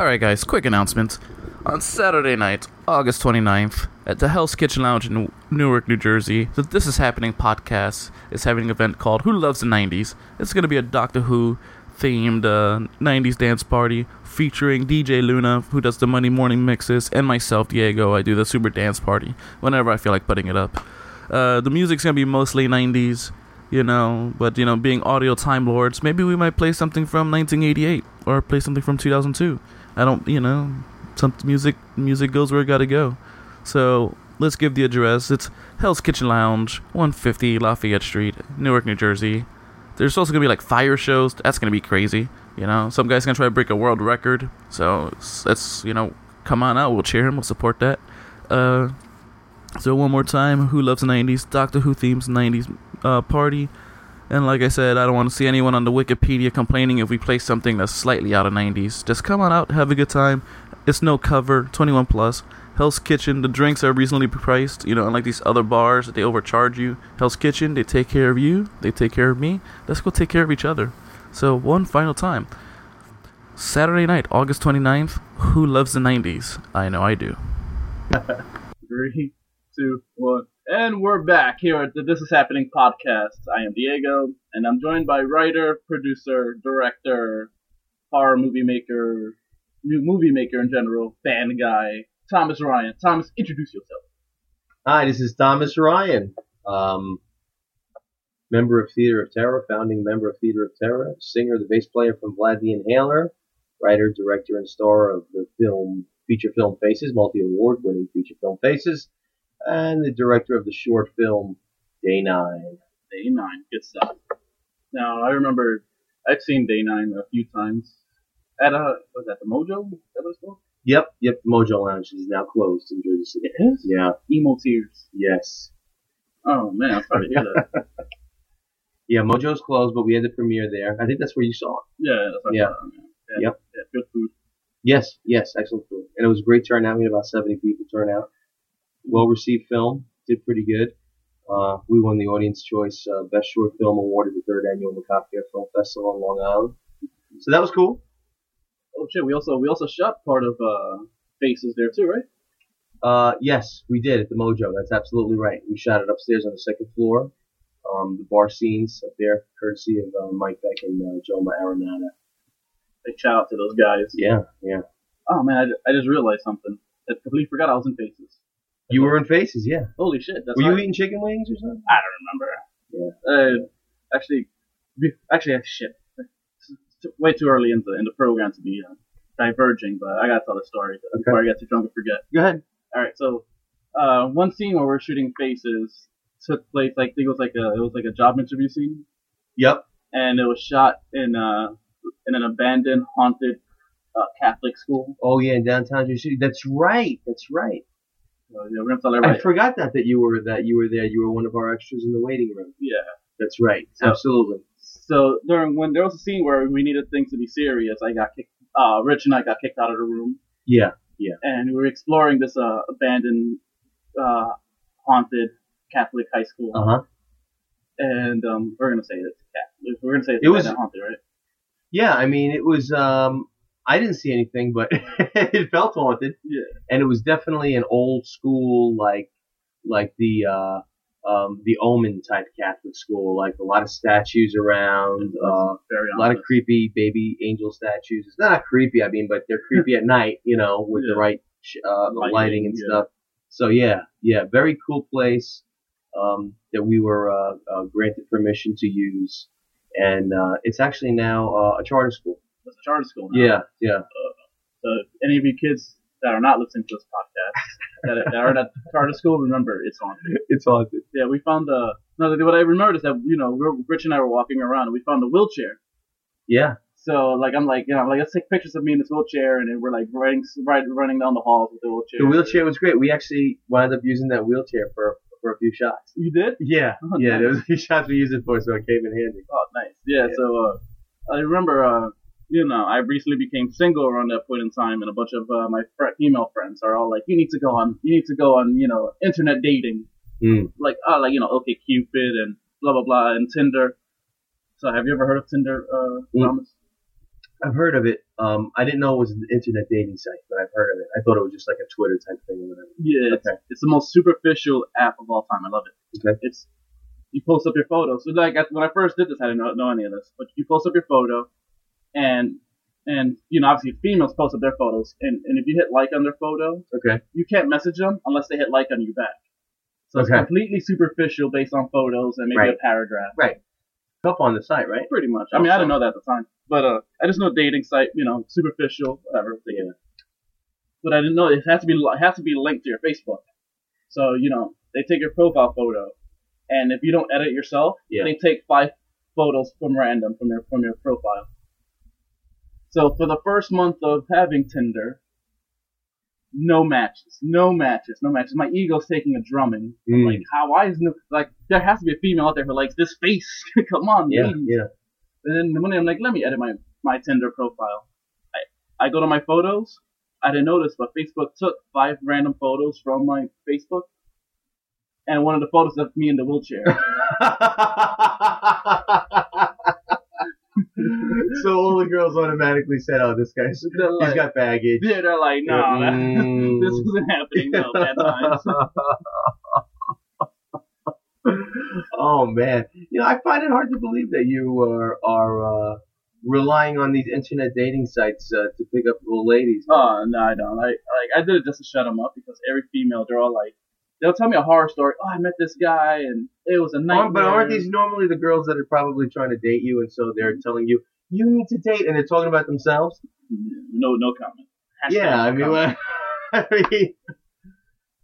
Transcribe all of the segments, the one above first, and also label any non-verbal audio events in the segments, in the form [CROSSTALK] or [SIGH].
Alright, guys, quick announcement. On Saturday night, August 29th, at the Hell's Kitchen Lounge in Newark, New Jersey, the This Is Happening podcast is having an event called Who Loves the 90s. It's going to be a Doctor Who themed uh, 90s dance party featuring DJ Luna, who does the Monday morning mixes, and myself, Diego. I do the super dance party whenever I feel like putting it up. Uh, the music's going to be mostly 90s, you know, but, you know, being audio time lords, maybe we might play something from 1988 or play something from 2002. I don't, you know, some music music goes where it gotta go. So let's give the address. It's Hell's Kitchen Lounge, 150 Lafayette Street, Newark, New Jersey. There's also gonna be like fire shows. That's gonna be crazy. You know, some guy's gonna try to break a world record. So let's you know come on out. We'll cheer him. We'll support that. Uh, so one more time, Who loves the 90s? Doctor Who themes 90s uh, party. And like I said, I don't want to see anyone on the Wikipedia complaining if we play something that's slightly out of 90s. Just come on out, have a good time. It's no cover, 21 plus. Hell's Kitchen, the drinks are reasonably priced. You know, unlike these other bars, that they overcharge you. Hell's Kitchen, they take care of you, they take care of me. Let's go take care of each other. So, one final time. Saturday night, August 29th. Who loves the 90s? I know I do. [LAUGHS] Three, two, one. And we're back here at the This Is Happening podcast. I am Diego, and I'm joined by writer, producer, director, horror movie maker, new movie maker in general, fan guy, Thomas Ryan. Thomas, introduce yourself. Hi, this is Thomas Ryan, um, member of Theater of Terror, founding member of Theater of Terror, singer, the bass player from Vlad the Inhaler, writer, director, and star of the film feature film Faces, multi-award winning feature film Faces, and the director of the short film Day Nine. Day Nine, good stuff. Now, I remember I've seen Day Nine a few times at a was that the Mojo? That it's called? Yep, yep. The Mojo Lounge is now closed in Jersey City. It is. Yeah. Emo tears. Yes. Oh man, I'm sorry to hear that. [LAUGHS] Yeah, Mojo's closed, but we had the premiere there. I think that's where you saw it. yeah, that's Yeah. yeah. Yep. Yeah, good food. Yes, yes, excellent food. And it was a great turnout. We had about 70 people turn out. Well received film. Did pretty good. Uh, we won the Audience Choice uh, Best Short Film Award at the third annual Macafia Film Festival in Long Island. So that was cool. Oh shit, we also we also shot part of uh Faces there too, right? Uh, yes, we did at the Mojo. That's absolutely right. We shot it upstairs on the second floor. Um, the bar scenes up there, courtesy of uh, Mike Beck and uh, Joma Arenata. Like shout out to those guys. Yeah, yeah. Oh man, I, I just realized something. I completely forgot I was in Faces. You were in Faces, yeah. Holy shit, that's were you eating chicken wings or something? I don't remember. Yeah. Uh, actually, actually, shit. It's way too early in the in the program to be uh, diverging, but I gotta tell the story before I get too drunk and forget. Go ahead. All right, so uh, one scene where we're shooting faces took place like I think it was like a it was like a job interview scene, Yep. and it was shot in uh in an abandoned haunted uh, Catholic school. Oh yeah, in downtown Jersey City. That's right. That's right. Yeah, we're gonna tell I forgot that that you were that you were there. You were one of our extras in the waiting room. yeah. That's right. So- Absolutely. So during when there was a scene where we needed things to be serious, I got kicked. Uh, Rich and I got kicked out of the room, Yeah. Yeah. And we were exploring this uh abandoned, uh, haunted Catholic high school. Uh huh. and um, we're gonna say it's Catholic. We're gonna say it's It was- haunted, right? Yeah. I mean, it was. Um, I didn't see anything, but [LAUGHS] it felt haunted. Yeah. And it was definitely an old school, like, like the uh, um, the Omen type Catholic school, like a lot of statues around. Uh, Very a lot of creepy baby angel statues. It's not creepy, I mean, but they're creepy at night, you know, with Yeah. the right uh, the Lighting, lighting and yeah. stuff. So yeah, yeah, very cool place um, that we were uh, uh, granted permission to use, and uh, it's actually now uh, a charter school. It's a charter school. Now. Yeah, yeah. So any of you kids that are not listening to this podcast that, that are not at charter school, remember it's haunted. It's haunted. Yeah, we found a. No, what I remembered is that you know Rich and I were walking around and we found a wheelchair. Yeah, So like I'm like you know like let's take pictures of me in this wheelchair and we're like riding right, running down the halls with the wheelchair. the wheelchair was great. We actually wound up using that wheelchair for for a few shots. You did? Yeah, Oh, yeah. nice. There was a few shots we used it for, so it came in handy. Oh, nice. Yeah. Yeah. So uh, I remember, uh, you know, I recently became single around that point in time, and a bunch of uh, my fr- female friends are all like, "You need to go on, you need to go on, you know, internet dating, Mm. like, uh, like you know, OK Cupid and blah blah blah and Tinder." So have you ever heard of Tinder, uh, Mm. Thomas? I've heard of it. Um, I didn't know it was an internet dating site, but I've heard of it. I thought it was just like a Twitter type thing or whatever. Yeah, it's, Okay. it's the most superficial app of all time. I love it. Okay. It's you post up your photo. So like when I first did this, I didn't know, know any of this, but you post up your photo, and and you know obviously females post up their photos, and, and if you hit like on their photo, Okay. you can't message them unless they hit like on you back. So it's completely superficial based on photos and maybe Right. a paragraph. Right. Up on the site, right? Pretty much. I mean, I didn't know that at the time, but uh, I just know dating site, you know, superficial, whatever. Yeah. But I didn't know it has to be it has to be linked to your Facebook. So you know, they take your profile photo, and if you don't edit yourself, Yeah. they take five photos from random from your from your profile. So for the first month of having Tinder, no matches, no matches, no matches. My ego's taking a drumming. Mm. Like how? Why is no like there has to be a female out there who likes this face? [LAUGHS] Come on, Yeah. ladies. Yeah. And then one day I'm like, let me edit my, my Tinder profile. I, I go to my photos. I didn't notice, but Facebook took five random photos from my Facebook. And one of the photos of me in the wheelchair. [LAUGHS] [LAUGHS] so all the girls automatically said, "Oh, this guy's They're he's like, got baggage." yeah, they're like, no, that, Mm. this isn't happening no, at times. [LAUGHS] oh man, you know I find it hard to believe that you are are uh, relying on these internet dating sites uh, to pick up little ladies. Oh, no, I don't. I, like, I did it just to shut them up because every female, they're all like, they'll tell me a horror story. Oh, I met this guy and it was a nightmare. But aren't these normally the girls that are probably trying to date you, and so they're telling you you need to date, and they're talking about themselves? No, no comment. Hashtag yeah, I mean, comment. what, [LAUGHS] I mean,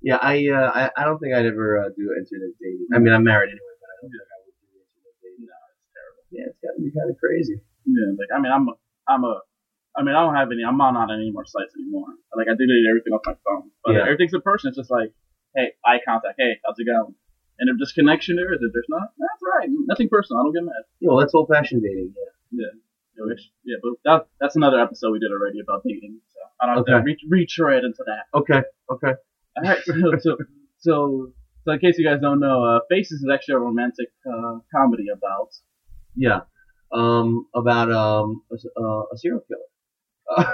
yeah, I, uh, I I don't think I'd ever uh, do internet dating. I mean, I'm married anyway, but I don't think I would do internet dating. No, it's terrible. Yeah, it's got to be kind of crazy. Yeah, like I mean, I'm a, I'm a, I mean, I don't have any. I'm not on any more sites anymore. Like I deleted everything off my phone. But Yeah. everything's in person. It's just like, hey, eye contact. Hey, how's it going? And if there's connection there, if there's not, that's right. Nothing personal. I don't get mad. You know, that's old-fashioned dating. Yeah. I wish- Yeah, but that, that's another episode we did already about dating. So I don't have to Okay. re- retread into that. Okay. Okay. All right. So, so, so, so in case you guys don't know, uh, Faces is actually a romantic uh, comedy about. Yeah. Um, about um a, uh, a serial killer.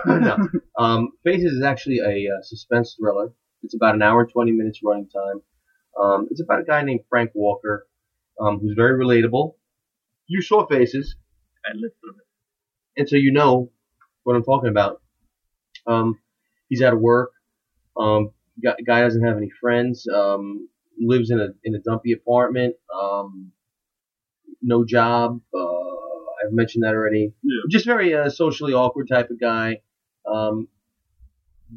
Uh, [LAUGHS] no. Um, Faces is actually a uh, suspense thriller. It's about an hour and twenty minutes running time. Um, it's about a guy named Frank Walker, um, who's very relatable. You saw Faces, I lived through it. and so you know what I'm talking about. Um, he's out of work. Um, guy, guy doesn't have any friends. Um, lives in a in a dumpy apartment. Um, no job. Uh, I've mentioned that already. Yeah. Just very uh, socially awkward type of guy. Um,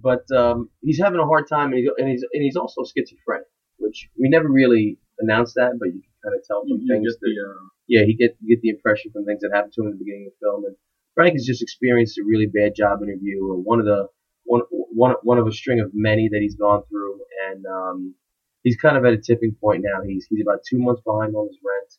but um, he's having a hard time, and he's, and he's and he's also schizophrenic, which we never really announced that, but you can kind of tell from you things that the. Uh, yeah, he get you get the impression from things that happened to him in the beginning of the film. And Frank has just experienced a really bad job interview, or one of the one one one of a string of many that he's gone through, and um, he's kind of at a tipping point now. He's he's about two months behind on his rent.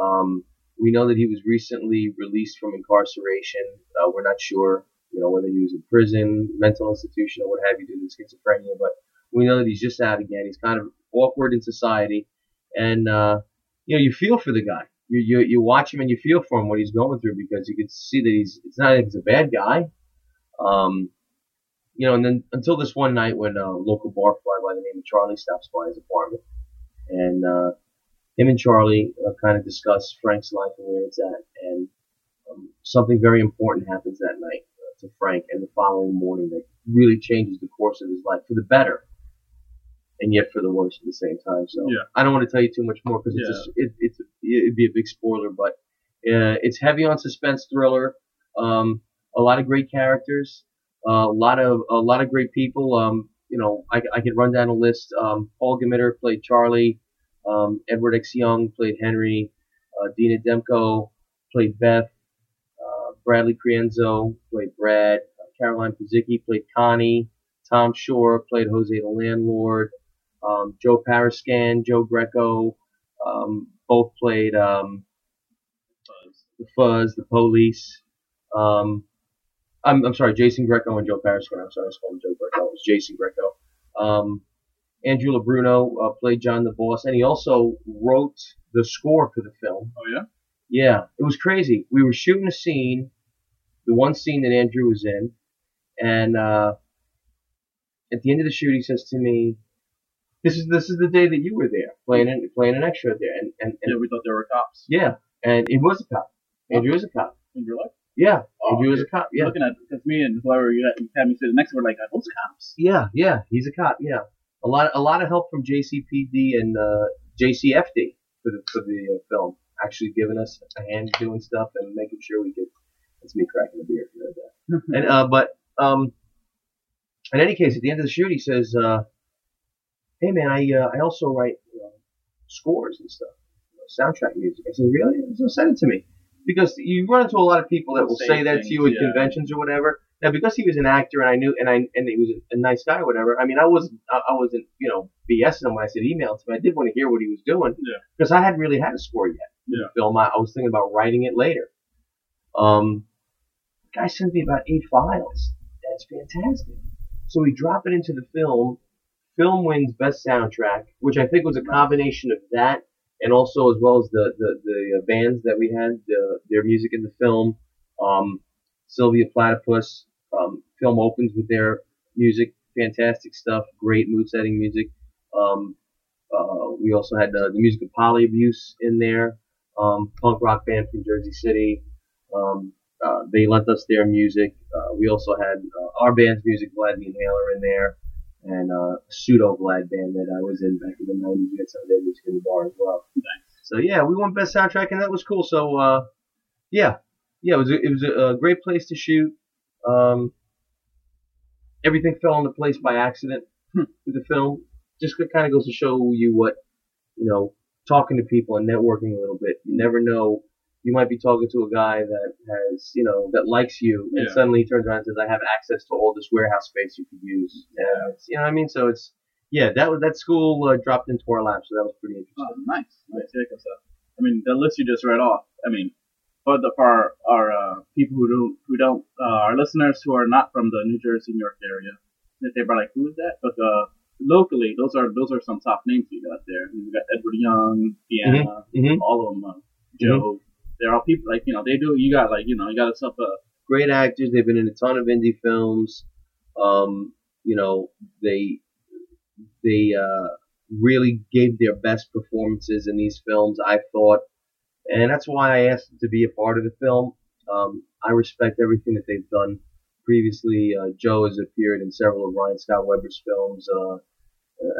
Um, we know that he was recently released from incarceration. Uh, we're not sure, you know, whether he was in prison, mental institution, or what have you due to schizophrenia, but we know that he's just out again. He's kind of awkward in society, and uh, you know, you feel for the guy. You, you you watch him and you feel for him what he's going through because you can see that he's it's not he's a bad guy. Um, you know, and then until this one night when a local barfly by the name of Charlie stops by his apartment, and uh, him and Charlie uh, kind of discuss Frank's life and where it's at, and um, something very important happens that night uh, to Frank, and the following morning that really changes the course of his life for the better, and yet for the worse at the same time. So Yeah. I don't want to tell you too much more because it's Yeah. it, it's it'd be a big spoiler, but uh, it's heavy on suspense thriller. Um, a lot of great characters, uh, a lot of a lot of great people. Um, you know, I, I could run down a list. Um, Paul Gamitter played Charlie. Um, Edward X. Young played Henry. Uh, Dina Demko played Beth. Bradley Crienzo played Brad. Uh, Caroline Pazicki played Connie. Tom Shore played Jose the landlord. Um, Joe Parascan, Joe Greco, um, both played um, the Fuzz, the Police. Um, I'm, I'm sorry, Jason Greco and Joe Parascan. I'm sorry, I was calling Joe Greco. It was Jason Greco. Um, Andrew LeBruno uh, played John the Boss, and he also wrote the score for the film. oh yeah. Yeah, it was crazy. We were shooting a scene, the one scene that Andrew was in, and uh, at the end of the shoot, he says to me, "This is this is the day that you were there playing an, playing an extra there." And and, and Yeah, we thought there were cops. yeah, and it was a cop. Andrew is a cop. In real life? Yeah, Oh, Andrew is a cop. Yeah, Looking at because me and whoever you had, you had me sitting next to were like, are those cops? yeah, yeah. He's a cop. Yeah, a lot a lot of help from JCPD and uh, JCFD for the for the uh, film. Actually, giving us a hand doing stuff and making sure we could. That's me cracking a beer. if You know. And uh, but um, in any case, at the end of the shoot, he says, uh, "Hey man, I uh, I also write you know, scores and stuff, you know, soundtrack music." I said, "Really?" He said, "Send it to me." Because you run into a lot of people that will Say say that things, to you at yeah. conventions or whatever. Now, because he was an actor and I knew and I and he was a, a nice guy or whatever. I mean, I wasn't I, I wasn't you know BSing him when I said email to him. I did want to hear what he was doing Yeah. because I hadn't really had a score yet. Yeah. Film. I, I was thinking about writing it later. Um, guy sent me about eight files. That's fantastic. So we drop it into the film. Film wins best soundtrack, which I think was a combination of that and also as well as the the, the uh, bands that we had, the, their music in the film. Um, Sylvia Platypus. Um, film opens with their music, fantastic stuff, great mood setting music. Um, uh, we also had the, the music of Polyabuse in there, um, punk rock band from Jersey City. Um, uh, they lent us their music. Uh, we also had uh, our band's music, Vlad the Inhaler, in there, and uh, pseudo Vlad band that I was in back in the '90s. We had some of their music in the bar as well. So yeah, we won best soundtrack, and that was cool. So uh, yeah, yeah, it was a, it was a, a great place to shoot. Um, everything fell into place by accident Hmm. with the film. Just kind of goes to show you what you know, talking to people and networking a little bit. You never know. You might be talking to a guy that has, you know, that likes you, and Yeah. suddenly he turns around and says, "I have access to all this warehouse space you could use." Yeah, it's, you know what I mean. So it's, yeah, that was that school uh, dropped into our lap, so that was pretty interesting. Oh, nice, nice. I mean, the list you just read off. I mean, for the for our, our uh, people who don't who don't uh, our listeners who are not from the New Jersey, New York area, that they're probably like, who is that? But uh, locally, those are those are some top names you got there. You got Edward Young, Deanna, Mhm. all of them. Uh, Joe. They're all people like you know they do. You got like you know you got yourself a great actors. They've been in a ton of indie films. Um, you know, they they uh, really gave their best performances in these films. I thought, and that's why I asked them to be a part of the film. Um, I respect everything that they've done previously. Uh, Joe has appeared in several of Ryan Scott Weber's films uh,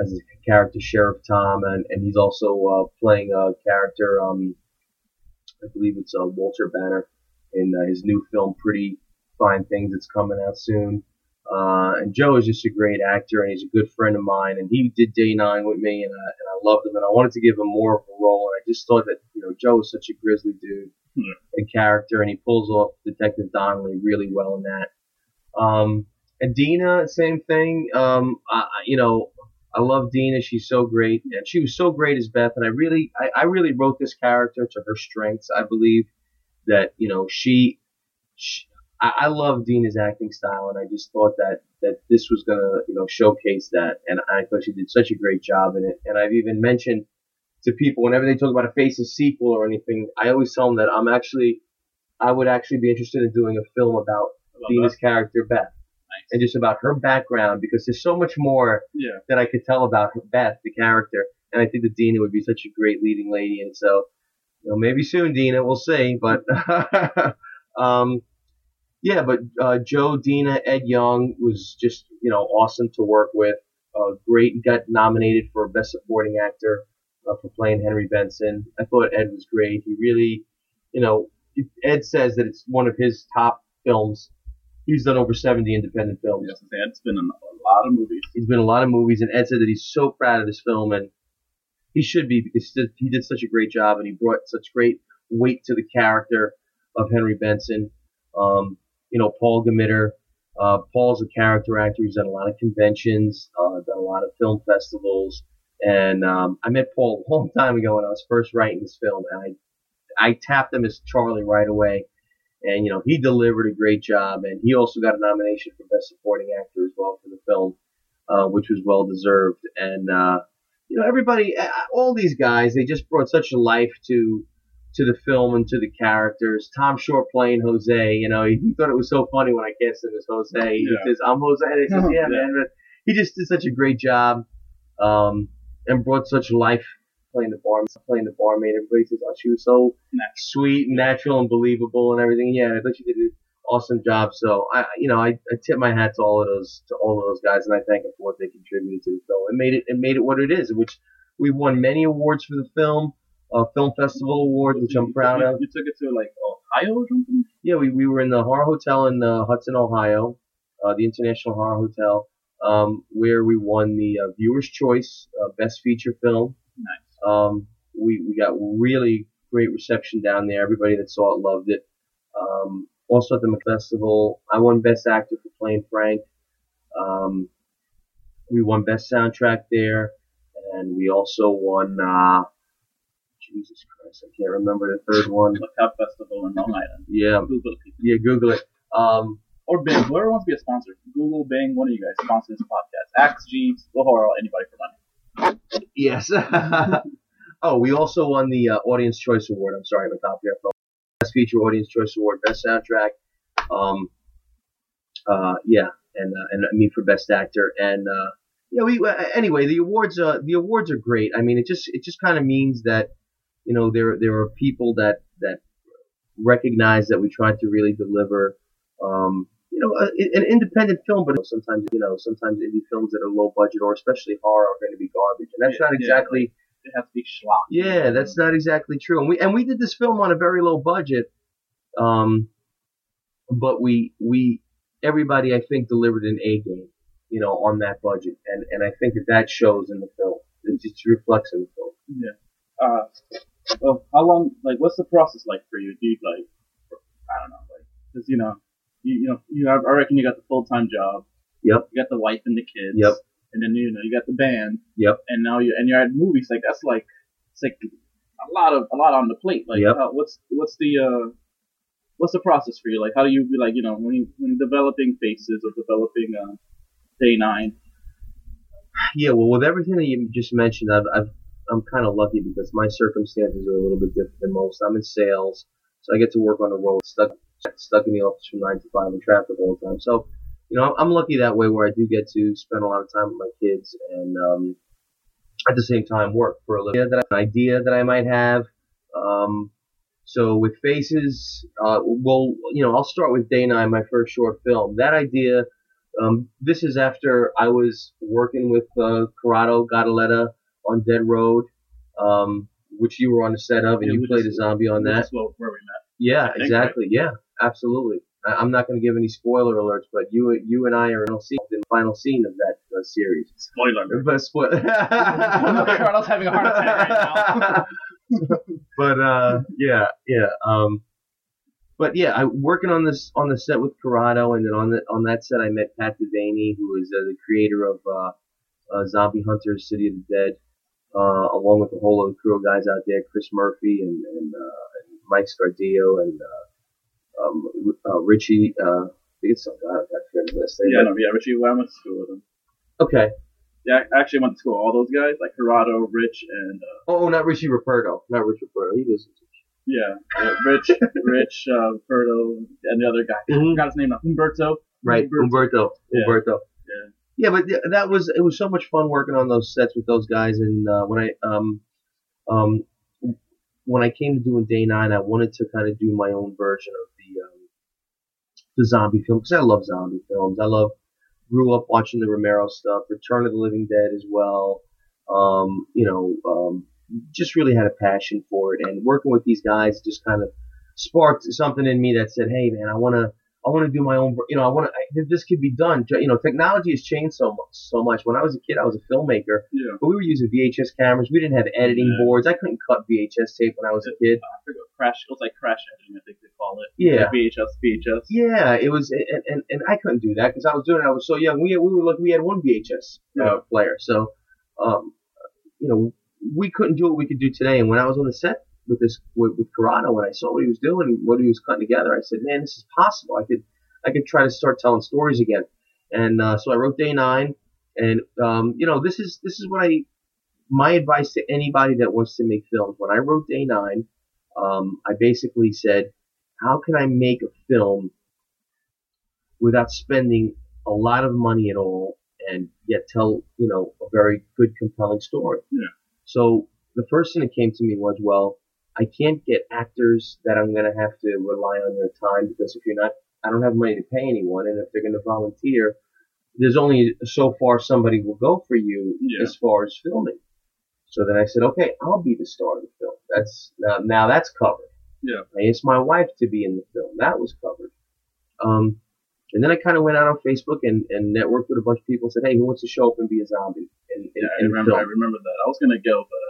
as a character Sheriff Tom, and, and he's also uh, playing a character. Um, I believe it's uh, Walter Banner in uh, his new film Pretty Fine Things that's coming out soon. Uh, and Joe is just a great actor and he's a good friend of mine. And he did Day Nine with me and I, and I loved him and I wanted to give him more of a role. And I just thought that you know Joe is such a grizzly dude Yeah. and character and he pulls off Detective Donnelly really well in that. Um, and Dina, same thing. Um, I, I- you know, I love Dina. She's so great, and she was so great as Beth. And I really, I, I really wrote this character to her strengths. I believe that you know she, she I, I love Dina's acting style, and I just thought that that this was gonna you know showcase that, and I thought she did such a great job in it. And I've even mentioned to people whenever they talk about a Faces sequel or anything, I always tell them that I'm actually, I would actually be interested in doing a film about Dina's that. character Beth. And just about her background because there's so much more Yeah. that I could tell about her, Beth, the character, and I think that Dina would be such a great leading lady, and so, you know, maybe soon, Dina, we'll see, but, [LAUGHS] um, yeah, but uh, Joe, Dina, Ed Young was just, you know, awesome to work with. Uh, great, got nominated for Best Supporting Actor uh, for playing Henry Benson. I thought Ed was great. He really, you know, Ed says that it's one of his top films. He's done over 70 independent films. Yes, it's been in a lot of movies. He's been in a lot of movies, and Ed said that he's so proud of this film, and he should be because he did, such a great job, and he brought such great weight to the character of Henry Benson. Um, you know, Paul Gamitter. Uh, Paul's a character actor. He's done a lot of conventions, uh, done a lot of film festivals, and um, I met Paul a long [LAUGHS] time ago when I was first writing this film, and I I tapped him as Charlie right away. And, you know, he delivered a great job. And he also got a nomination for Best Supporting Actor as well for the film, uh, which was well deserved. And, uh, you know, everybody, all these guys, they just brought such a life to to the film and to the characters. Tom Short playing Jose, you know, he, he thought it was so funny when I cast him as Jose. He Yeah. says, "I'm Jose." And he says, [LAUGHS] "Yeah, Yeah. man." But he just did such a great job, um, and brought such life playing the bar, playing the barmaid. Everybody says, "Oh, she was so sweet, and natural, and believable, and everything." Yeah, I thought she did an awesome job. So I, you know, I, I tip my hat to all of those to all of those guys, and I thank them for what they contributed to the film. It made it it made it what it is, which we won many awards for the film, uh, film festival awards, which I'm proud you, of. You took it to like Ohio or something? Yeah, we, we were in the Horror Hotel in uh, Hudson, Ohio, uh, the International Horror Hotel, um, where we won the uh, Viewer's Choice uh, Best Feature Film. Nice. Um, we, we got really great reception down there. Everybody that saw it loved it. Um, also at the Festival, I won Best Actor for playing Frank. Um, we won Best Soundtrack there, and we also won. Uh, Jesus Christ, I can't remember the third one. Lookout Festival in Long Island. Yeah, Google it, yeah, Google it. Um, Or Bing. Whoever wants to be a sponsor. Google, Bing, one of you guys sponsor this podcast. Ask, Jeeves, Lahora, anybody for money. Yes. [LAUGHS] oh, we also won the uh, Audience Choice Award. I'm sorry, I'm a top here. Best Feature Audience Choice Award, Best Soundtrack. Um, uh, yeah, and uh, and me for Best Actor. And uh, yeah, we uh, anyway the awards. Uh, the awards are great. I mean, it just it just kind of means that you know there there are people that that recognize that we tried to really deliver. Um, you know, a, an independent film, but sometimes, you know, sometimes indie films that are low budget or especially horror are going to be garbage, and that's Yeah, not yeah, exactly. It has to be schlock. Yeah, that's not exactly true. And we and we did this film on a very low budget, um, but we we everybody I think delivered an A game, you know, on that budget, and and I think that that shows in the film. It just reflects in the film. Yeah. Uh, well, how long, like, what's the process like for you? Do you, like, I don't know, like, cause, you know, you, you know, you have, I reckon you got the full-time job. Yep. You got the wife and the kids. Yep. And then, you know, you got the band. Yep. And now you, and you're at movies, like, that's like, it's like a lot of, a lot on the plate. Like, Yep. how, what's, what's the, uh, what's the process for you? Like, how do you, be like, you know, when you, when you're developing faces or developing, uh, day nine? Yeah, well, with everything that you just mentioned, I've, I've I'm kind of lucky because my circumstances are a little bit different than most. I'm in sales, so I get to work on the road, stuck stuck in the office from nine to five in traffic all the time. So, you know, I'm lucky that way where I do get to spend a lot of time with my kids and um, at the same time work for a little bit. That an idea that I might have. Um, so with faces, uh, well, you know, I'll start with Day Nine, my first short film. That idea. Um, this is after I was working with uh, Corrado Gadaletta on Dead Road, um, which you were on the set of, and Yeah, you played a zombie on that. That's where we met. Yeah, think, exactly. Yeah, absolutely. I, I'm not going to give any spoiler alerts, but you you and I are in the scene- final scene of that uh, series. Spoiler alert. But spoil- [LAUGHS] Carlos having a heart attack right now. [LAUGHS] but uh, yeah, yeah. Um, but yeah, I working on this on the set with Corrado, and then on the on that set I met Pat Devaney, who is uh, the creator of uh, uh, Zombie Hunters, City of the Dead, uh, along with a whole other crew of guys out there, Chris Murphy and and, uh, and Mike Scardio and uh, um, uh, Richie. Uh, I think it's some guy. I forget his last name. Yeah, no, yeah, Richie, well, I went to school with him. Okay. Yeah, I actually went to school with all those guys, like Corrado, Rich, and uh, Oh, not Richie Roberto, Not Rich Roberto. He doesn't. yeah, uh, Rich, [LAUGHS] Rich, uh, Berto, and the other guy. I Mhm. forgot his name now. Humberto. Right, Humberto. Umberto. Yeah. Umberto. Yeah. Yeah, but th- that was it was so much fun working on those sets with those guys. And uh, when I um um when I came to doing Day Nine, I wanted to kind of do my own version of the zombie film because I love zombie films. I love grew up watching the Romero stuff, Return of the Living Dead as well. Um, you know, um, just really had a passion for it, and working with these guys just kind of sparked something in me that said, "Hey, man, I want to." I want to do my own, you know, I want to, this could be done. You know, technology has changed so much, so much. When I was a kid, I was a filmmaker, Yeah. but we were using VHS cameras. We didn't have editing Yeah. boards. I couldn't cut VHS tape when I was a kid. I forgot, crash. It was like crash editing, I think they call it. Yeah. Like VHS, VHS. Yeah, it was, and, and, and I couldn't do that because I was doing it. I was so young. We, we were like, we had one VHS uh, Yeah. player. So, um, you know, we couldn't do what we could do today. And when I was on the set with this, with, with Corrado, when I saw what he was doing, what he was cutting together, I said, man, this is possible. I could, I could try to start telling stories again. And, uh, so I wrote Day Nine. And, um, you know, this is, this is what I, my advice to anybody that wants to make films. When I wrote Day Nine, um, I basically said, how can I make a film without spending a lot of money at all and yet tell, you know, a very good, compelling story? Yeah. So the first thing that came to me was, well, I can't get actors that I'm going to have to rely on their time because if you're not, I don't have money to pay anyone, and if they're going to volunteer, there's only so far somebody will go for you Yeah. as far as filming. So then I said, okay, I'll be the star of the film. That's now, now that's covered. Yeah. I asked my wife to be in the film. That was covered. Um, and then I kind of went out on Facebook and, and networked with a bunch of people. and Said, hey, who wants to show up and be a zombie in, in, Yeah, I remember. I remember that. I was gonna go, but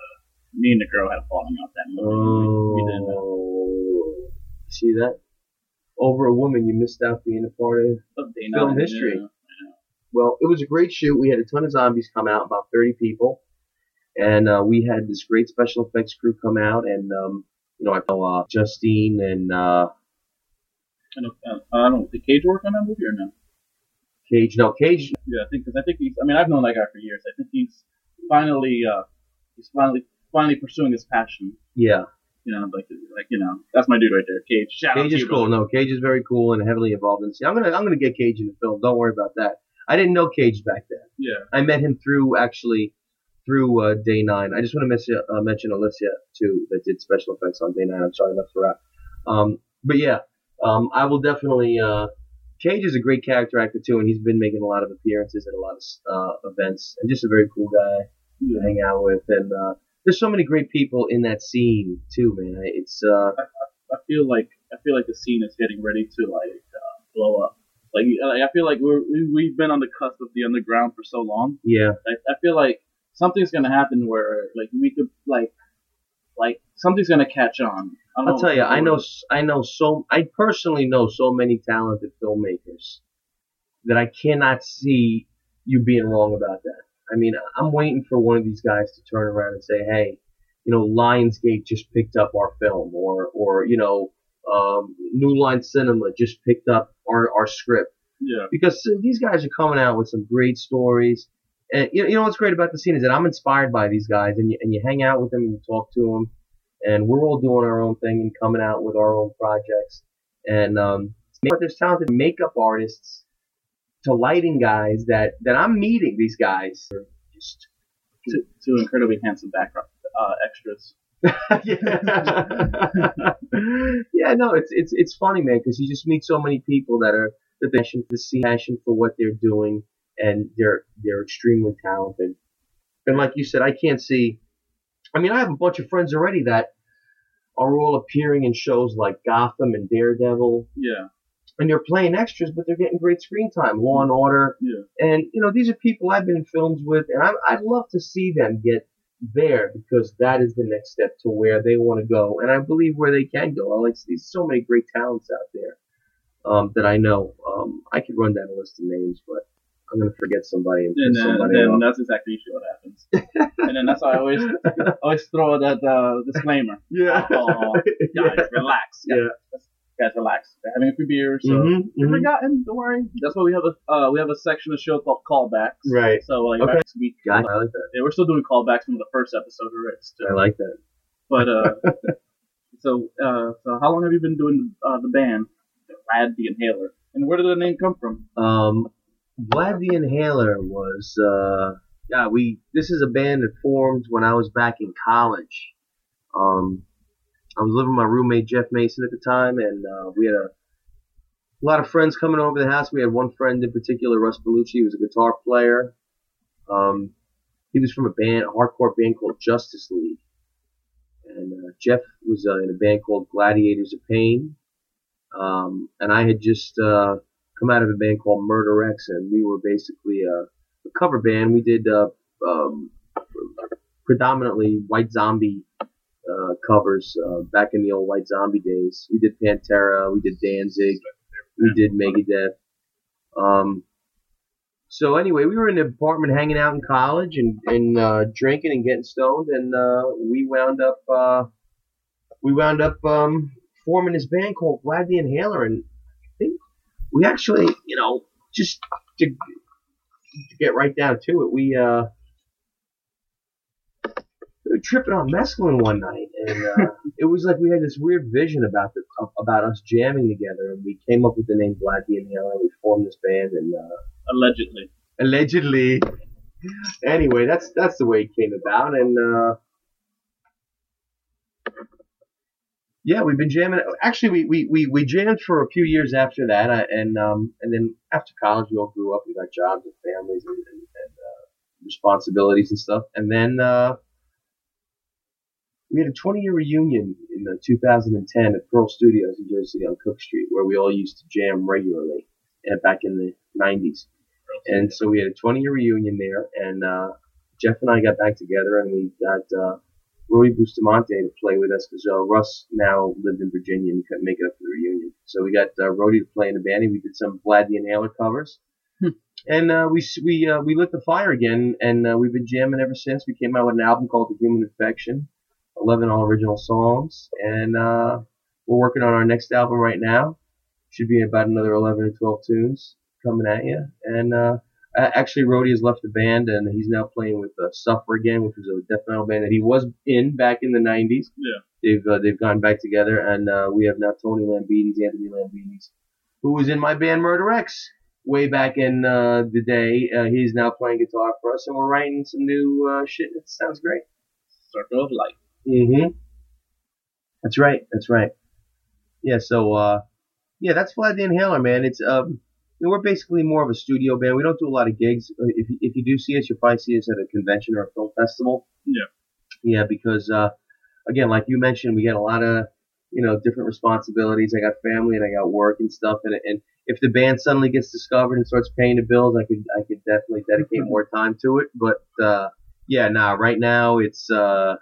me and the girl had a falling out that movie. we, we didn't. Oh, see that? Over a woman, you missed out being a part of. of Film history. yeah. Well, it was a great shoot. We had a ton of zombies come out, about 30 people, and uh, we had this great special effects crew come out, and um, you know, I know uh, Justine and uh, I don't, uh, I don't. Did Cage work on that movie or no? Cage. No, Cage. Yeah, I think because I think he's. I mean, I've known that guy for years. I think he's finally. Uh, he's finally finally pursuing his passion. Yeah, You know, like like you know, that's my dude right there, Cage. Shout Cage is cool. brother. No, Cage is very cool and heavily involved in the scene. I'm gonna I'm gonna get Cage in the film. Don't worry about that. I didn't know Cage back then. Yeah, I met him through actually through uh, Day Nine. I just want to mention, uh, mention Alicia too that did special effects on Day Nine. I'm sorry, left her out. Um, but yeah, um, I will definitely. Uh, Cage is a great character actor too, and he's been making a lot of appearances at a lot of uh, events, and just a very cool guy to hang out with. And uh, there's so many great people in that scene too, man. It's uh, I feel like I feel like the scene is getting ready to like uh, blow up. Like I I feel like we're, we we've been on the cusp of the underground for so long. yeah, I, I feel like something's gonna happen where like we could like like something's gonna catch on. I I'll tell you, I know, I know so, I personally know so many talented filmmakers that I cannot see you being wrong about that. I mean, I'm waiting for one of these guys to turn around and say, hey, you know, Lionsgate just picked up our film, or, or you know, um, New Line Cinema just picked up our, our script Yeah, because these guys are coming out with some great stories. And you know, you know what's great about the scene is that I'm inspired by these guys, and you, and you hang out with them and you talk to them, and we're all doing our own thing and coming out with our own projects. And um, but there's talented makeup artists to lighting guys that that I'm meeting. These guys just two, two incredibly handsome background uh, extras. yeah. [LAUGHS] yeah, no, it's it's it's funny, man, because you just meet so many people that are that they passion to see passion for what they're doing, and they're they're extremely talented. And like you said, I can't see. I mean, I have a bunch of friends already that are all appearing in shows like Gotham and Daredevil, Yeah, and they're playing extras, but they're getting great screen time. Law and Order, yeah, and you know, these are people I've been in films with, and I, I'd love to see them get there because that is the next step to where they want to go, and I believe where they can go. I like there's so many great talents out there um, that I know. Um, I could run down a list of names, but I'm gonna forget somebody and and then, somebody then that's exactly what happens. and then that's why I always [LAUGHS] always throw that uh, disclaimer. Yeah, Alcohol. [LAUGHS] Guys, relax. Yeah. Guys, relax. They're having a few beers, so Mhm, You've mhm. forgotten. Don't worry. That's why we have a uh, we have a section of the show called callbacks. Right. So like Okay. next week, I like that. yeah, we're still doing callbacks from the first episode already. Still. I like that. But uh, [LAUGHS] so uh, so how long have you been doing uh, the band, Vlad the Inhaler, and where did the name come from? Um, Vlad the Inhaler was, uh, yeah, we, this is a band that formed when I was back in college. Um, I was living with my roommate Jeff Mason at the time, and, uh, we had a, a lot of friends coming over the house. We had one friend in particular, Russ Bellucci, who was a guitar player. Um, he was from a band, a hardcore band called Justice League. And, uh, Jeff was, uh, in a band called Gladiators of Pain. Um, and I had just, uh, come out of a band called Murder X, and we were basically a, a cover band. We did uh, um, predominantly White Zombie uh, covers uh, back in the old White Zombie days. We did Pantera, we did Danzig, we did Megadeth. Um, so anyway, we were in the apartment hanging out in college and, and uh, drinking and getting stoned, and uh, we wound up uh, we wound up um, forming this band called Vlad the Inhaler, and I think we actually, you know, just to, to get right down to it, we uh, we were tripping on mescaline one night, and uh, [LAUGHS] it was like we had this weird vision about the about us jamming together, and we came up with the name Vlad the Inhaler. We formed this band, and uh, Allegedly. allegedly. Anyway, that's that's the way it came about, and uh, yeah, we've been jamming. Actually, we, we, we, we jammed for a few years after that, uh, and um, and then after college, we all grew up. We got jobs and families and, and, and uh, responsibilities and stuff, and then uh, we had a 20 year reunion in uh, 2010 at Pearl Studios in Jersey City on Cook Street, where we all used to jam regularly uh, back in the 90s. And so we had a 20 year reunion there, and uh, Jeff and I got back together, and we got uh, Roy Bustamante to play with us because uh, Russ now lived in Virginia and couldn't make it up for the reunion. So we got uh, Rody to play in the band, and we did some Vlad the Inhaler covers. Hmm. And uh, we we uh, we lit the fire again, and uh, we've been jamming ever since. We came out with an album called The Human Infection, 11 all original songs, and uh, we're working on our next album right now. Should be about another 11 or 12 tunes coming at you. And uh, actually, Rody has left the band, and he's now playing with uh, Suffer again, which was a death metal band that he was in back in the 90s. Yeah. They've uh, they've gone back together, and uh, we have now Tony Lambides, Anthony Lambides, who was in my band Murder X way back in uh, the day. Uh, he's now playing guitar for us, and we're writing some new uh, shit. It sounds great. Circle of Life. Mm-hmm. That's right. That's right. Yeah. So, uh, yeah, that's Vlad the Inhaler, man. It's um, you know, we're basically more of a studio band. We don't do a lot of gigs. Uh, If you- if you do see us, you'll probably see us at a convention or a film festival. Yeah. Yeah, because uh, again, like you mentioned, we got a lot of you know different responsibilities. I got family and I got work and stuff, and and if the band suddenly gets discovered and starts paying the bills, I could I could definitely dedicate [LAUGHS] more time to it. But uh, yeah, nah, right now it's uh,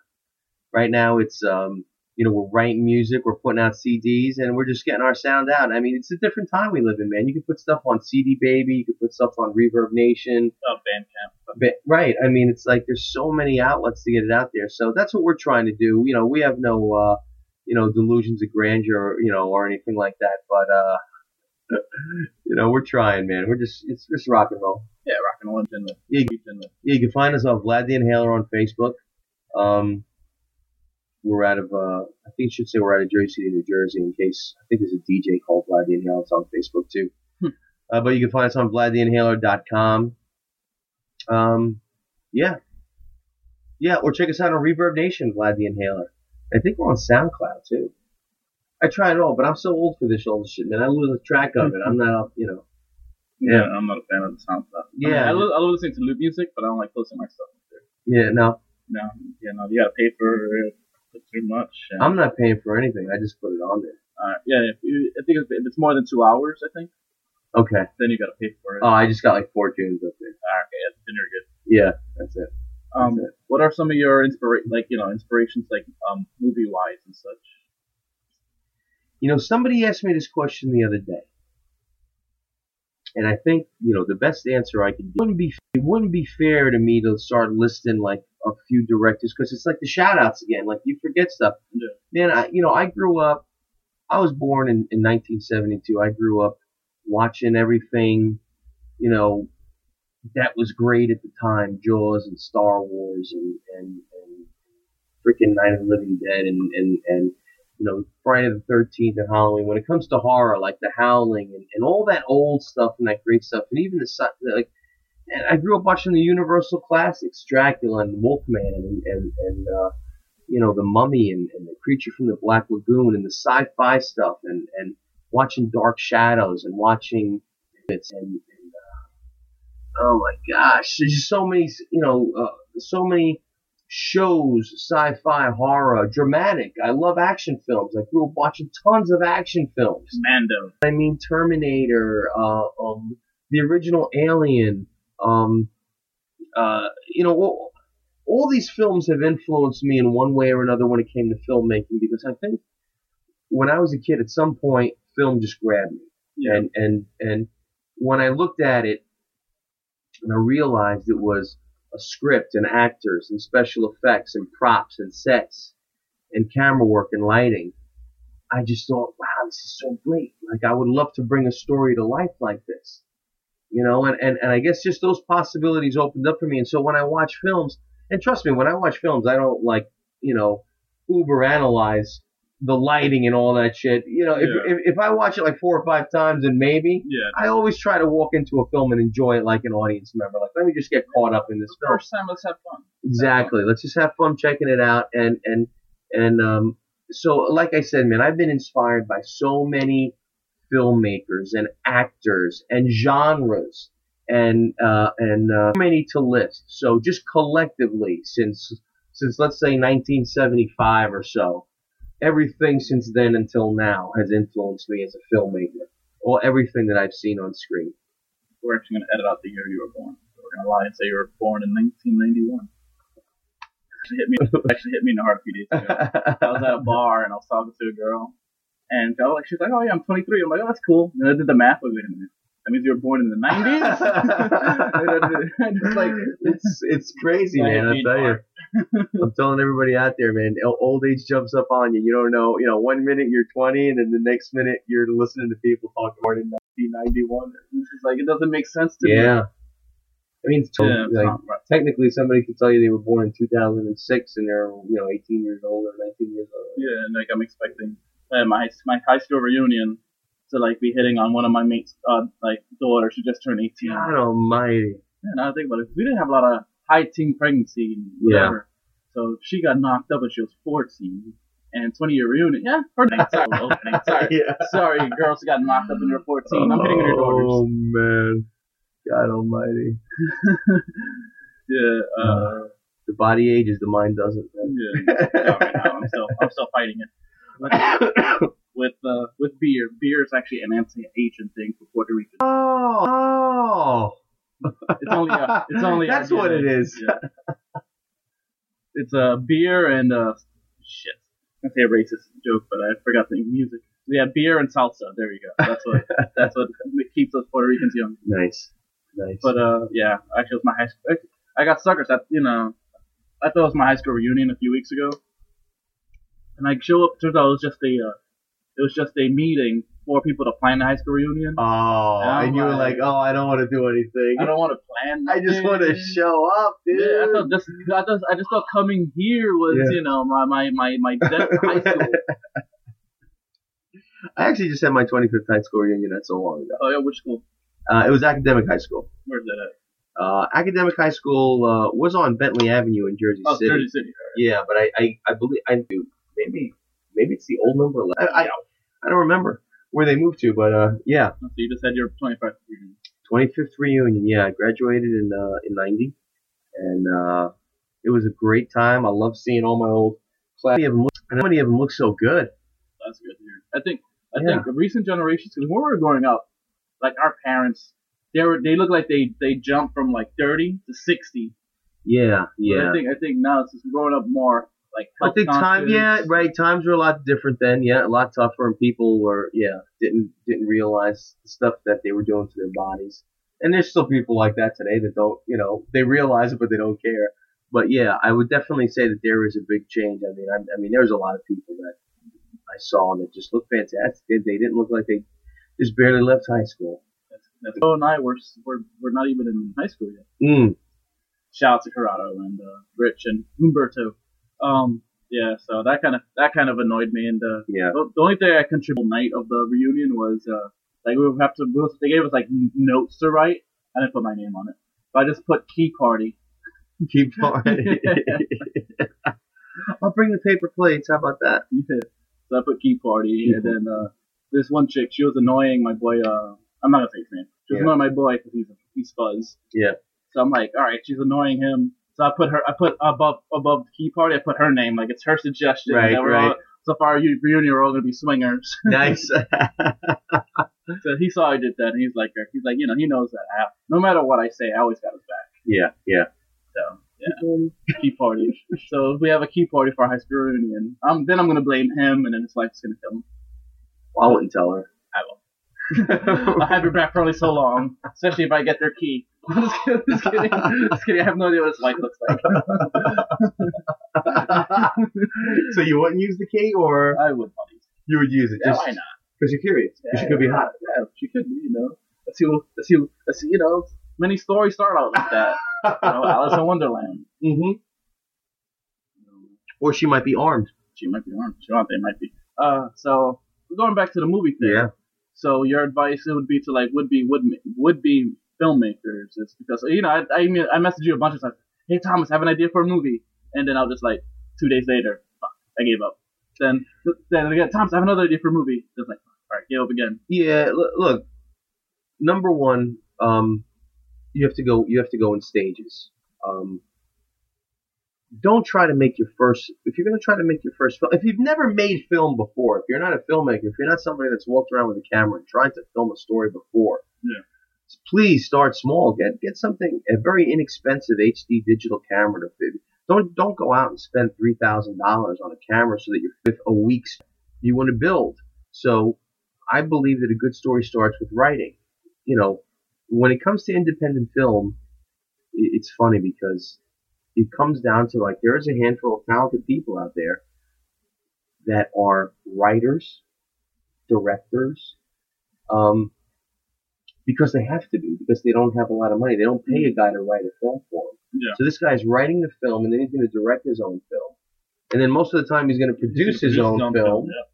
right now it's um, you know, we're writing music, we're putting out CDs, and we're just getting our sound out. I mean, it's a different time we live in, man. You can put stuff on CD Baby, you can put stuff on Reverb Nation, Oh, Bandcamp. but, right? I mean, it's like there's so many outlets to get it out there. So that's what we're trying to do. You know, we have no, uh, you know, delusions of grandeur, you know, or anything like that. But uh, [LAUGHS] you know, we're trying, man. We're just it's just rock and roll. Yeah, rock and roll in the Yeah. in Yeah, you can find us on Vlad the Inhaler on Facebook. Um, we're out of, uh, I think it should say we're out of Jersey City, New Jersey, in case, I think there's a DJ called Vlad the Inhaler. It's on Facebook too. Hmm. Uh, but you can find us on VladTheInhaler.com. Um, yeah. Yeah, or check us out on Reverb Nation, Vlad the Inhaler. I think we're on SoundCloud too. I try it all, but I'm so old for this old shit, man. I lose track of it. I'm not up, you know. yeah. I'm not a fan of the sound stuff. I mean, Yeah. I, lo- I love listening to loop music, but I don't like posting my stuff. Yeah, no. No, yeah, no, you gotta pay for it too much. And, I'm not paying for anything. I just put it on there. uh, yeah, if you, I think if it's more than two hours, I think, Okay. then you gotta pay for it. Oh, I just got like four tunes up there. Ah, okay, yeah, then you're good. Yeah, that's it. Um, it. what are some of your inspira- like you know inspirations like um movie wise and such? You know, somebody asked me this question the other day, and I think you know the best answer I could give wouldn't be it wouldn't be fair to me to start listing like a few directors because it's like the shout outs again. Like you forget stuff. Yeah. Man, I you know I grew up. I was born in, in 1972. I grew up watching everything, you know, that was great at the time. Jaws and Star Wars and and, and freaking Night of the Living Dead and and and you know Friday the Thirteenth and Halloween. When it comes to horror, like The Howling and, and all that old stuff and that great stuff, and even the like. And I grew up watching the Universal classics, Dracula and Wolfman, and and, and uh, you know the Mummy and, and the Creature from the Black Lagoon, and the sci-fi stuff, and and watching Dark Shadows and watching it's and, and uh, oh my gosh, there's just so many, you know, uh, so many shows, sci-fi, horror, dramatic. I love action films. I grew up watching tons of action films. Mando. I mean, Terminator, uh, um, the original Alien, um, uh, you know, all, all these films have influenced me in one way or another when it came to filmmaking because I think when I was a kid, at some point, film just grabbed me. Yeah. And, and, and when I looked at it and I realized it was a script and actors and special effects and props and sets and camera work and lighting, I just thought, wow, this is so great. Like I would love to bring a story to life like this. You know, and, and, and I guess just those possibilities opened up for me. And so when I watch films, And trust me, when I watch films, I don't like you know uber analyze the lighting and all that shit. You know, if, Yeah. if if I watch it like four or five times, and maybe Yeah. I always try to walk into a film and enjoy it like an audience member. Like, let me just get caught up in this film. First time, let's have fun. Exactly. Let's just have fun checking it out. And and and um, so, like I said, man, I've been inspired by so many filmmakers and actors and genres and uh, and uh, many to list. So just collectively, since since let's say 1975 or so, everything since then until now has influenced me as a filmmaker. Or everything that I've seen on screen. We're actually going to edit out the year you were born. We're going to lie and say you were born in 1991. Actually hit me, [LAUGHS] actually hit me in the heart a few days ago. I was at a bar and I was talking to a girl, and I was like, she's like, "Oh yeah, I'm 23." I'm like, "Oh, that's cool." And I did the math. Like, wait a minute, that means you were born in the 90s. and just like, it's it's crazy, I man. I'll tell you. Hard. [LAUGHS] I'm telling everybody out there, man. Old age jumps up on you. You don't know. You know, one minute you're 20, and then the next minute you're listening to people talk born in 1991. It's just like it doesn't make sense to me. Yeah. I mean, it's Yeah, like, right. technically, somebody could tell you they were born in 2006 and they're, you know, 18 years old or 19 years old. Yeah, and like I'm expecting uh, my my high school reunion to like be hitting on one of my mates' uh, like daughters She just turned 18. God almighty. Yeah, now I think about it, we didn't have a lot of high teen pregnancy and whatever. So she got knocked up when she was 14. And 20 year reunion, yeah, her name's [LAUGHS] opening. Sorry, Yeah. sorry, girls got knocked up when they were 14. I'm hitting your daughters. Oh, man. God almighty. [LAUGHS] Yeah, uh, The body ages, the mind doesn't. yeah. Sorry, no, I'm still, I'm still fighting it. With, [COUGHS] with, uh, with beer, beer is actually an anti-aging thing for Puerto Rico. oh. It's only, uh, it's only. That's what it RDA. Yeah. It's a beer and uh, shit. I say a racist joke, but I forgot the music. Yeah, beer and salsa. There you go. That's what. [LAUGHS] that's what keeps us Puerto Ricans young. Nice. Nice. But uh, yeah, actually, it was my high school. I got suckers at you know. I thought it was my high school reunion a few weeks ago, and I show up. Turns out it was just a. Uh, it was just a meeting for people to plan the high school reunion. oh, I'm and you were like- oh, I don't want to do anything. I don't want to plan. [LAUGHS] I just want to show up, dude. Yeah, I thought this. I just, I just thought coming here was, Yeah. you know, my my my my best high school. [LAUGHS] I actually just had my 25th high school reunion not so long ago. Oh yeah, which school? Uh, it was academic high school. Where's that at? Uh, academic high school uh, was on Bentley Avenue in Jersey Oh, City. Jersey City. Yeah, but I, I, I believe I do. Maybe maybe it's the old number. 11. I, I I don't remember where they moved to, but uh, yeah, So you just had your 25th reunion. 25th reunion. Yeah, I graduated in uh, in '90, and uh, it was a great time. I love seeing all my old class. Many of them look, and many of them look so good. That's good to hear. I think I Yeah. think the recent generations, because when we were growing up, like our parents, they were they look like they they jumped from like 30 to 60. Yeah, But yeah. I think I think now since we're growing up more like I think time, yeah, right. Times were a lot different then. Yeah, a lot tougher, and people were, yeah, didn't didn't realize the stuff that they were doing to their bodies. And there's still people like that today that don't, you know, they realize it, but they don't care. But yeah, I would definitely say that there is a big change. I mean, I, I mean, there's a lot of people that I saw that just looked fantastic. They, they didn't look like they just barely left high school. That's, that's, oh, and I we're, we're we're not even in high school yet. Mm. shout out to Corrado and uh, Rich and Humberto. Um, yeah, so that kind of that kind of annoyed me. And uh, Yeah. the, the only thing I contributed night of the reunion was uh, like we would have to. we was- They gave us like notes to write. I didn't put my name on it, but I just put key party. Keep going. I'll bring the paper plates. How about that? [LAUGHS] so I put key party, and then uh, this one chick, she was annoying my boy. Uh, I'm not gonna say his name. She was Yeah. annoying my boy because he's he's fuzz. Yeah. So I'm like, all right, she's annoying him. So I put her, I put above above the key party, I put her name, like it's her suggestion. Right, that we're right. All, so far, you reunion, we're all gonna be swingers. [LAUGHS] Nice. so he saw I did that, and he's like, he's like, you know, he knows that. I, no matter what I say, I always got his back. yeah, yeah. So yeah, key party. So if we have a key party for our high school reunion, um, then I'm gonna blame him, and then his wife's gonna kill him. I wouldn't tell her. I will. I'll have your back for only so long, especially if I get their key. [LAUGHS] just kidding, just kidding. Just kidding. I have no idea what his wife looks like. [LAUGHS] so you wouldn't use the key, or I would probably. you would use it Yeah, just why not? because you're curious? 'Cause she could be hot. Yeah, she could be. You know, let's see. Let's see. Let's see. You know, many stories start out like that. You know, [LAUGHS] Alice in Wonderland. Mm-hmm. or she might be armed. She might be armed. Sure, they might be. Uh, so we're going back to the movie thing. Yeah. So your advice it would be to like would be would would be filmmakers. It's because you know I I, mean, I messaged you a bunch of times. Hey Thomas, I have an idea for a movie, and then I'll just like two days later, fuck, I gave up. Then then again, Thomas, I have another idea for a movie. Just like all right, gave up again. Yeah. Look number one, um, you have to go. You have to go in stages. Um, don't try to make your first. If you're going to try to make your first film, if you've never made film before, if you're not a filmmaker, if you're not somebody that's walked around with a camera and tried to film a story before, yeah. please start small. Get get something a very inexpensive HD digital camera to fit. Don't don't go out and spend three thousand dollars on a camera so that you're with a week's. You want to build. So I believe that a good story starts with writing. You know, when it comes to independent film, it's funny because it comes down to like there is a handful of talented people out there that are writers, directors, um, because they have to be because they don't have a lot of money. They don't pay a guy to write a film for them. Yeah. So this guy's writing the film and then he's going to direct his own film, and then most of the time he's going to produce his own film. yeah.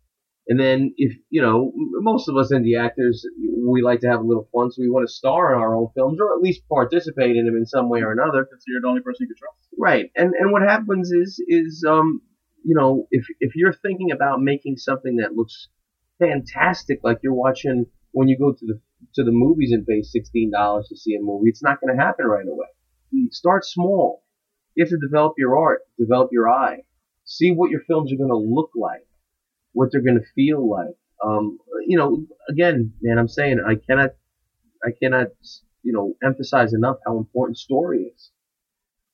And then if you know, most of us indie actors, we like to have a little fun, so we want to star in our own films or at least participate in them in some way or another. Because you're the only person you can trust. Right. And and what happens is is um you know if if you're thinking about making something that looks fantastic, like you're watching when you go to the to the movies and pay sixteen dollars to see a movie, it's not going to happen right away. Start small. You have to develop your art, develop your eye, see what your films are going to look like, what they're going to feel like. Um, you know, again, man, I'm saying I cannot, I cannot, you know, emphasize enough how important story is.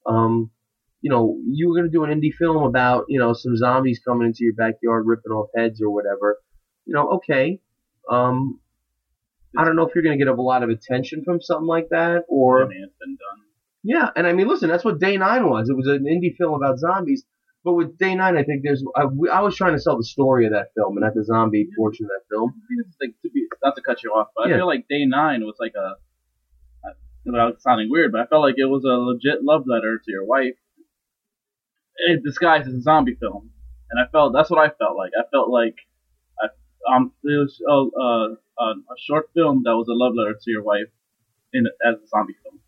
Um, you know, you were going to do an indie film about, you know, some zombies coming into your backyard ripping off heads or whatever. You know, okay. Um, I don't know if you're going to get a lot of attention from something like that or. I mean, it's been done. Yeah, and I mean, listen, that's what Day Nine was. It was an indie film about zombies. But with Day Nine, I think there's. I, I was trying to sell the story of that film, and not the zombie portion of that film. It's like to be not to cut you off, but Yeah. I feel like Day Nine was like a. Without sounding weird, but I felt like it was a legit love letter to your wife, it disguised as a zombie film, and I felt that's what I felt like. I felt like, I, um, it was a, a, a, a short film that was a love letter to your wife, in as a zombie film.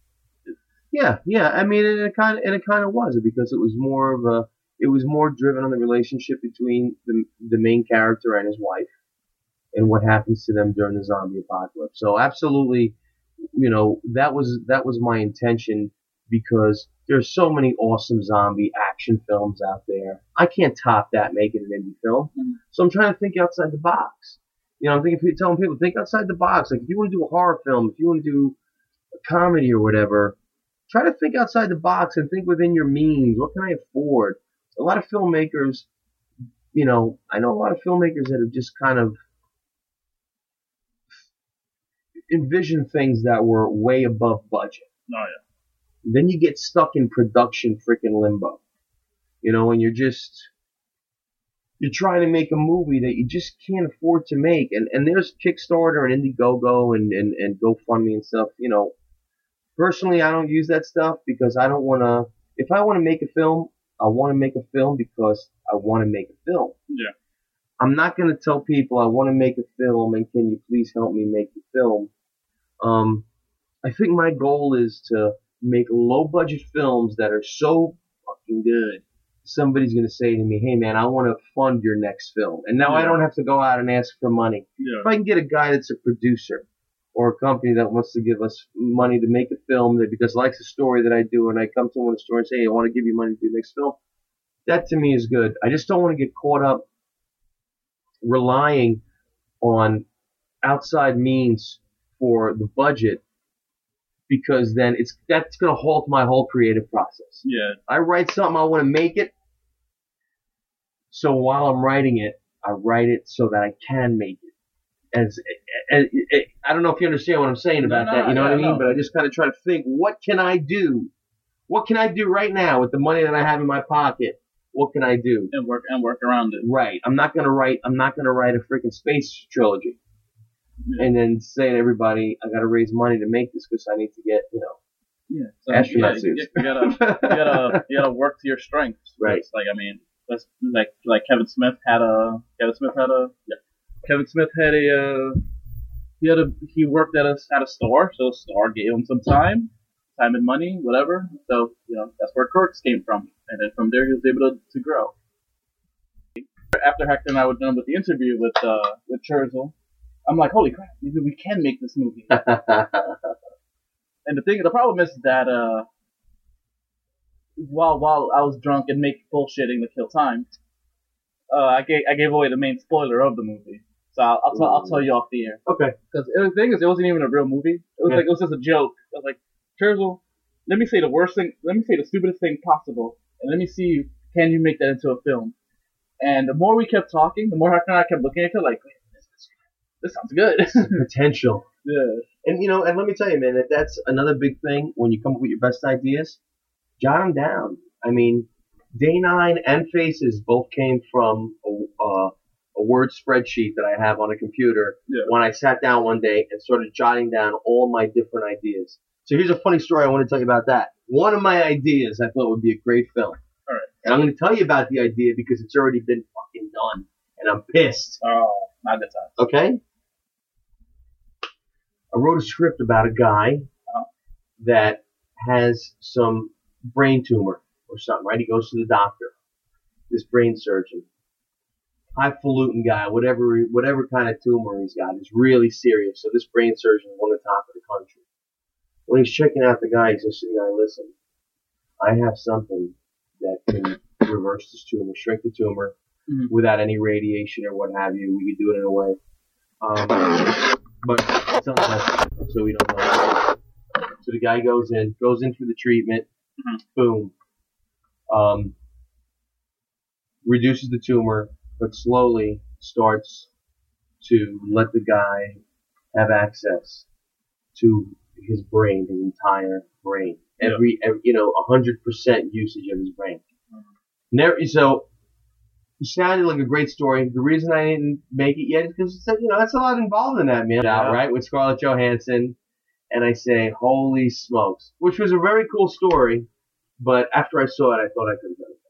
Yeah, yeah. I mean, and it kind of and it kind of was because it was more of a. It was more driven on the relationship between the the main character and his wife, and what happens to them during the zombie apocalypse. So absolutely, you know, that was that was my intention because there's so many awesome zombie action films out there. I can't top that making an indie film. Mhm. So I'm trying to think outside the box. You know, I'm thinking, telling people think outside the box. Like if you want to do a horror film, if you want to do a comedy or whatever, try to think outside the box and think within your means. What can I afford? A lot of filmmakers, you know, I know a lot of filmmakers that have just kind of envisioned things that were way above budget. Oh yeah. Then you get stuck in production freaking limbo. You know, and you're just you're trying to make a movie that you just can't afford to make. And and there's Kickstarter and Indiegogo and, and, and GoFundMe and stuff, you know. Personally I don't use that stuff because I don't wanna if I wanna make a film, I wanna make a film because I wanna make a film. Yeah. I'm not gonna tell people I wanna make a film and can you please help me make the film. Um I think my goal is to make low budget films that are so fucking good. Somebody's gonna say to me, "Hey man, I want to fund your next film," and now I don't have to go out and ask for money. Yeah. If I can get a guy that's a producer or a company that wants to give us money to make a film that because likes the story that I do, and I come to one store and say, "Hey, I want to give you money to do the next film," that to me is good. I just don't want to get caught up relying on outside means for the budget because then it's that's going to halt my whole creative process. Yeah. I write something, I want to make it. So while I'm writing it, I write it so that I can make it. As, as, as I don't know if you understand what I'm saying about No, no, that. You know what I mean? no. But I just kind of try to think, what can I do? What can I do right now with the money that I have in my pocket? What can I do? And work and work around it. Right. I'm not gonna write. I'm not gonna write a freaking space trilogy Yeah. and then say to everybody, I gotta raise money to make this because I need to get, you know, Yeah. So, astronaut yeah, you, suits. you gotta you gotta you gotta work to your strengths. Right. It's like I mean, That's like like Kevin Smith had a Kevin Smith had a yeah. Kevin Smith had a uh, he had a he worked at a at a store, so the store gave him some time, time and money, whatever. So you know that's where Clerks came from, and then from there he was able to, to grow. After Hector and I were done with the interview with uh with Churchill, I'm like, holy crap, maybe we can make this movie. [LAUGHS] And the thing, the problem is that uh, while while I was drunk and make bullshitting to kill time, uh, I gave I gave away the main spoiler of the movie. So I'll I'll, tell I'll tell you off the air okay. because the thing is, it wasn't even a real movie. It was Yeah. like it was just a joke. I was like, Churchill, let me say the worst thing, let me say the stupidest thing possible, and let me see can you make that into a film. And the more we kept talking, the more Hector and I kept looking at it like, this, this, this sounds good. [LAUGHS] Potential. yeah. And you know, and let me tell you, man, that that's another big thing when you come up with your best ideas. Jot them down. I mean, Day Nine and Faces both came from a, uh, a word spreadsheet that I have on a computer. Yeah. When I sat down one day and started jotting down all my different ideas. So here's a funny story I want to tell you about that. One of my ideas I thought would be a great film. All right. And I'm going to tell you about the idea because it's already been fucking done, and I'm pissed. Oh, not good time. Okay? I wrote a script about a guy Uh-huh. that has some brain tumor or something, right? He goes to the doctor, this brain surgeon, highfalutin guy, whatever whatever kind of tumor he's got, is really serious. So this brain surgeon is one of the top of the country. When he's checking out the guy, he says to the guy, "Listen, I have something that can reverse this tumor, shrink the tumor, Mhm. without any radiation or what have you. We could do it in a way. Um, but it's not necessary, so we don't know. So the guy goes in, goes in for the treatment, Mhm. boom. Um, reduces the tumor, but slowly starts to let the guy have access to his brain, his entire brain. Every, every you know, hundred percent usage of his brain. Never, so it sounded like a great story. The reason I didn't make it yet is because it's you know that's a lot involved in that man, Yeah. right? With Scarlett Johansson, and I say, holy smokes, which was a very cool story. But after I saw it, I thought I could have done it.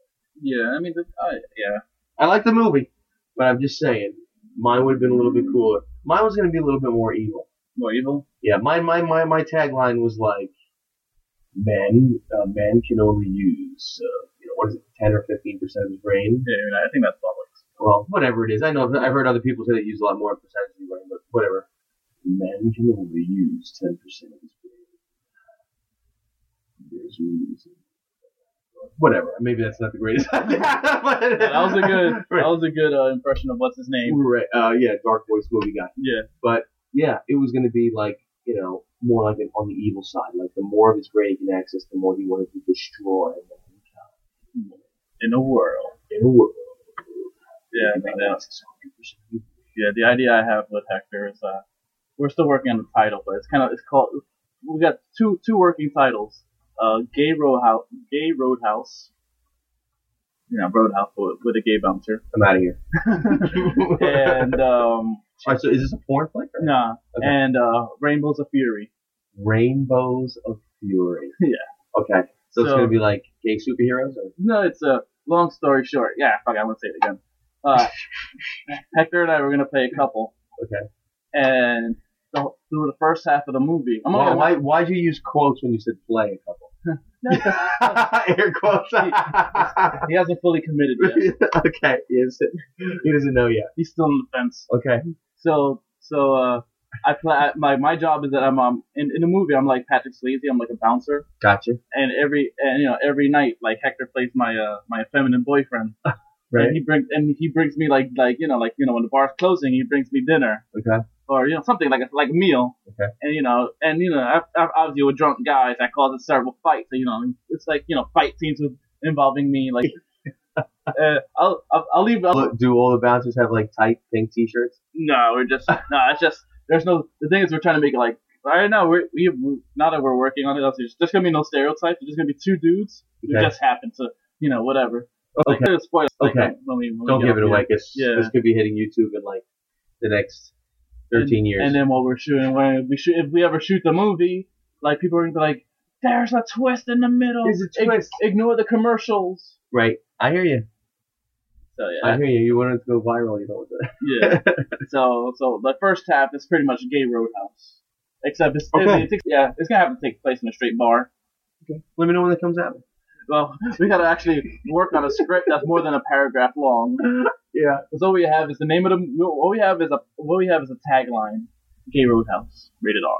Yeah, I mean, the, uh, yeah. I like the movie, but I'm just saying, mine would have been a little bit cooler. Mine was going to be a little bit more evil. More evil? Yeah, my my my my tagline was like, men uh, men can only use uh, you know what is it, ten or fifteen percent of his brain. Yeah, I, think that's public. Well, whatever it is, I know I've heard other people say they use a lot more percentage of his brain, but whatever. Men can only use ten percent of his brain. There's a reason. Whatever. Maybe that's not the greatest. [LAUGHS] idea, but- Yeah, that was a good, [LAUGHS] that was a good uh, impression of what's his name. Right. Uh, yeah, dark voice movie guy. Yeah, But yeah, it was going to be like, you know, more like an, on the evil side. Like the more of his brain he can access, the more he wanted to destroy mankind in the world. in a world. Yeah, I think that's yeah. The idea I have with Hector is uh, we're still working on the title, but it's kind of it's called. We got two two working titles. Uh, Gay Roadhouse, Gay Roadhouse. You know, Roadhouse with, with a gay bouncer. I'm out of here. [LAUGHS] and um, All right, so is this a porn flick? Or? nah, Okay. and uh, Rainbows of Fury. Rainbows of Fury. [LAUGHS] Yeah. Okay. So, it's going to be like gay superheroes? Or? No, it's a long story short. Yeah, fuck, I won't say it again. Uh, [LAUGHS] Hector and I were gonna play a couple, Okay. and the, through the first half of the movie, I'm Why, why, why'd you use quotes when you said play a couple? [LAUGHS] [LAUGHS] Air quotes. he hasn't fully committed yet. [LAUGHS] okay. Yes. He doesn't know yet. He's still on the fence. Okay. So, so uh, I play. My my job is that I'm um in, in the movie I'm like Patrick Swayze. I'm like a bouncer, Gotcha. and every and you know every night like Hector plays my uh my feminine boyfriend. Right. And he brings and he brings me like like you know like you know when the bar's closing he brings me dinner Okay. Or you know something like a like a meal. Okay. And you know and you know I- I- obviously with drunk guys I cause it several fights. So, you know it's like you know fight scenes with involving me like. [LAUGHS] uh, I'll, I'll I'll leave. I'll, Do all the bouncers have like tight pink t-shirts? no, we're just [LAUGHS] no. It's just there's no. The thing is, we're trying to make it like right now. We're we we- now that we're working on it. There's just gonna be no stereotypes. There's just gonna be two dudes who Okay. just happen to you know whatever. Like, Okay. Like, Okay. When we, when Don't give it away here. because Yeah. this could be hitting YouTube in like the next 13 and, years. And then while we're shooting, when we shoot, if we ever shoot the movie, like people are gonna be like, "There's a twist in the middle. There's a Ig- twist." ignore the commercials." right. I hear you. So yeah. I hear you. You wanted to go viral, you know what that. yeah. [LAUGHS] so so the first half is pretty much Gay Roadhouse, except it's Okay. it, it, yeah it's gonna have to take place in a straight bar. Okay. Let me know when it comes out. Well, [LAUGHS] we gotta actually work on a script that's more than a paragraph long. Yeah. Because all we have is the name of the. All we have is a. What we have is a tagline: Gay Roadhouse, rated R.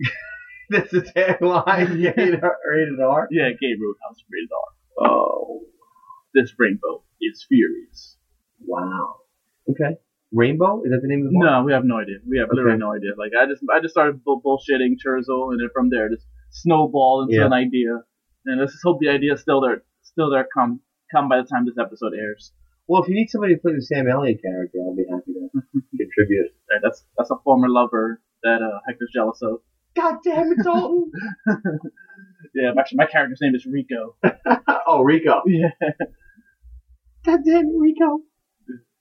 [LAUGHS] That's the tagline. [LAUGHS] rated R. Rated R. Yeah, Gay Roadhouse, rated R. Oh, This rainbow is furious. wow. Okay. Rainbow? Is that the name of the bar? No, we have no idea. We have literally no idea. Like I just, I just started bull- bullshitting Churzo, and then from there, just snowballed into Yeah. an idea. And let's just hope the idea is still there, still there. Come, come by the time this episode airs. Well, if you need somebody to play the Sam Elliott character, I'll be happy to [LAUGHS] contribute. That's that's a former lover that uh, Hector's jealous of. God damn it, Dalton! [LAUGHS] Yeah, actually, my character's name is Rico. [LAUGHS] oh, Rico. Yeah. God damn it, Rico.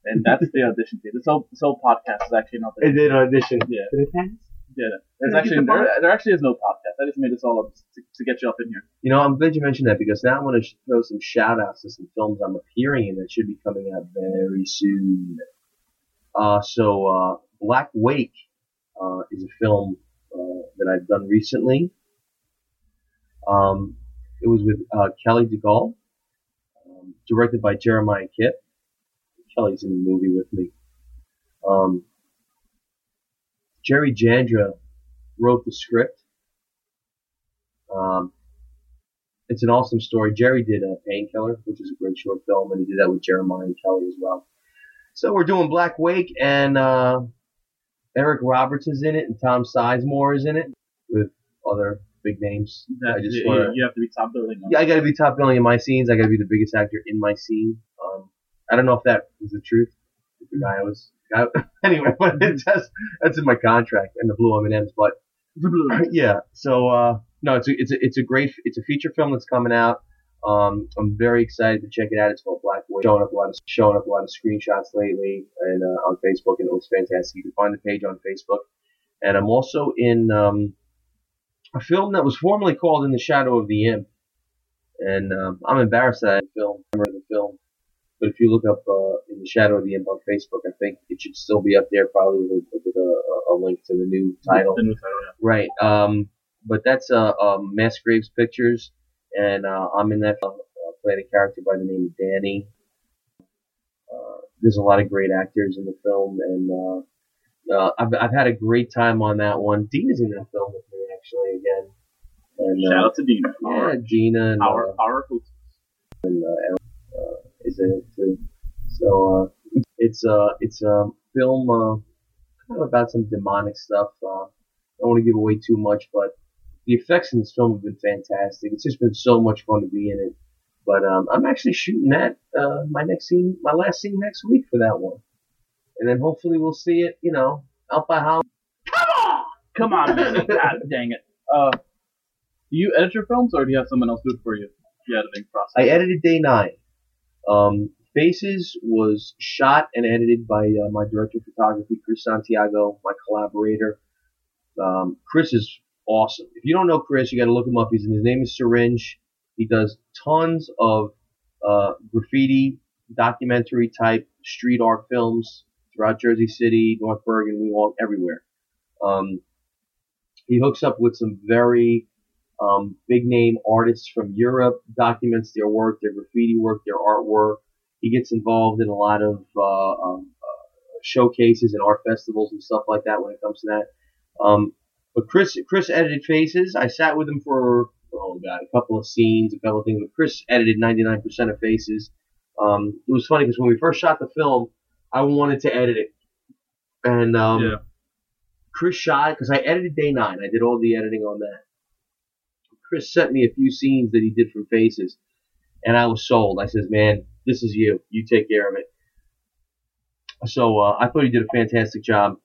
and that's the audition tape. This whole this whole podcast is actually not It did audition. Yeah. Did it pass? Yeah, there's actually there, there actually is no podcast. I just made this all up to, to get you up in here. You know, I'm glad you mentioned that because now I want to throw some shout outs to some films I'm appearing in that should be coming out very soon. Uh, so, uh, Black Wake, uh, is a film, uh, that I've done recently. Um, it was with, uh, Kelly LeGault, um, directed by Jeremiah Kipp. Kelly's in the movie with me. Um, Jerry Janda wrote the script. Um, it's an awesome story. Jerry did a Painkiller, which is a great short film, and he did that with Jeremiah and Kelly as well. So we're doing Black Wake, and uh, Eric Roberts is in it, and Tom Sizemore is in it, with other big names. I just you, wanna- you have to be top billing. Yeah, I got to be top billing in my scenes. I got to be the biggest actor in my scene. Um, I don't know if that is the truth. The guy was I, [LAUGHS] anyway, [LAUGHS] but it does, that's in my contract and the blue M and M's. But [LAUGHS] yeah, so uh, no, it's a, it's a it's a great it's a feature film that's coming out. Um, I'm very excited to check it out. It's called Black Wake. Showing up a lot of showing up a lot of screenshots lately and uh, on Facebook, and it looks fantastic. You can find the page on Facebook. And I'm also in um, a film that was formerly called In the Shadow of the Imp. And um, I'm embarrassed that I didn't film remember the film. But if you look up uh, In the Shadow of the Imp on Facebook, I think it should still be up there, probably with, with a, a link to the new title. The new title, yeah. Right. Um, but that's uh, um, Mass Graves Pictures, and uh, I'm in that film, uh, playing a character by the name of Danny. Uh, there's a lot of great actors in the film, and uh, uh, I've, I've had a great time on that one. Dina's in that film with me actually again, and Shout out to Dina. yeah, Gina and our, our host. Is in it too. So uh, it's uh, it's a film uh, kind of about some demonic stuff. Uh, I don't want to give away too much, but the effects in this film have been fantastic. It's just been so much fun to be in it. But um, I'm actually shooting that uh, my next scene, my last scene next week for that one, and then hopefully we'll see it, you know, out by Halloween. Come on, come on, man! [LAUGHS] God dang it. Uh, do you edit your films, or do you have someone else do it for you? The editing process. I edited day nine. Um, Faces was shot and edited by uh, my director of photography, Chris Santiago, my collaborator. Um, Chris is awesome. If you don't know Chris, you got to look him up. He's, his name is Syringe. He does tons of uh, graffiti, documentary type street art films throughout Jersey City, North Bergen, Weehawken, everywhere. Um, he hooks up with some very um, big name artists from Europe, documents their work, their graffiti work, their artwork. He gets involved in a lot of uh, um, uh, showcases and art festivals and stuff like that when it comes to that. Um, but Chris, Chris edited Faces. I sat with him for oh god, a couple of scenes, a couple of things. But Chris edited 99% of Faces. Um, it was funny because when we first shot the film, I wanted to edit it, and um, Yeah. Chris shot because I edited day nine. I did all the editing on that. Chris sent me a few scenes that he did from Faces, and I was sold. I says, "Man, this is you. You take care of it." So uh, I thought he did a fantastic job.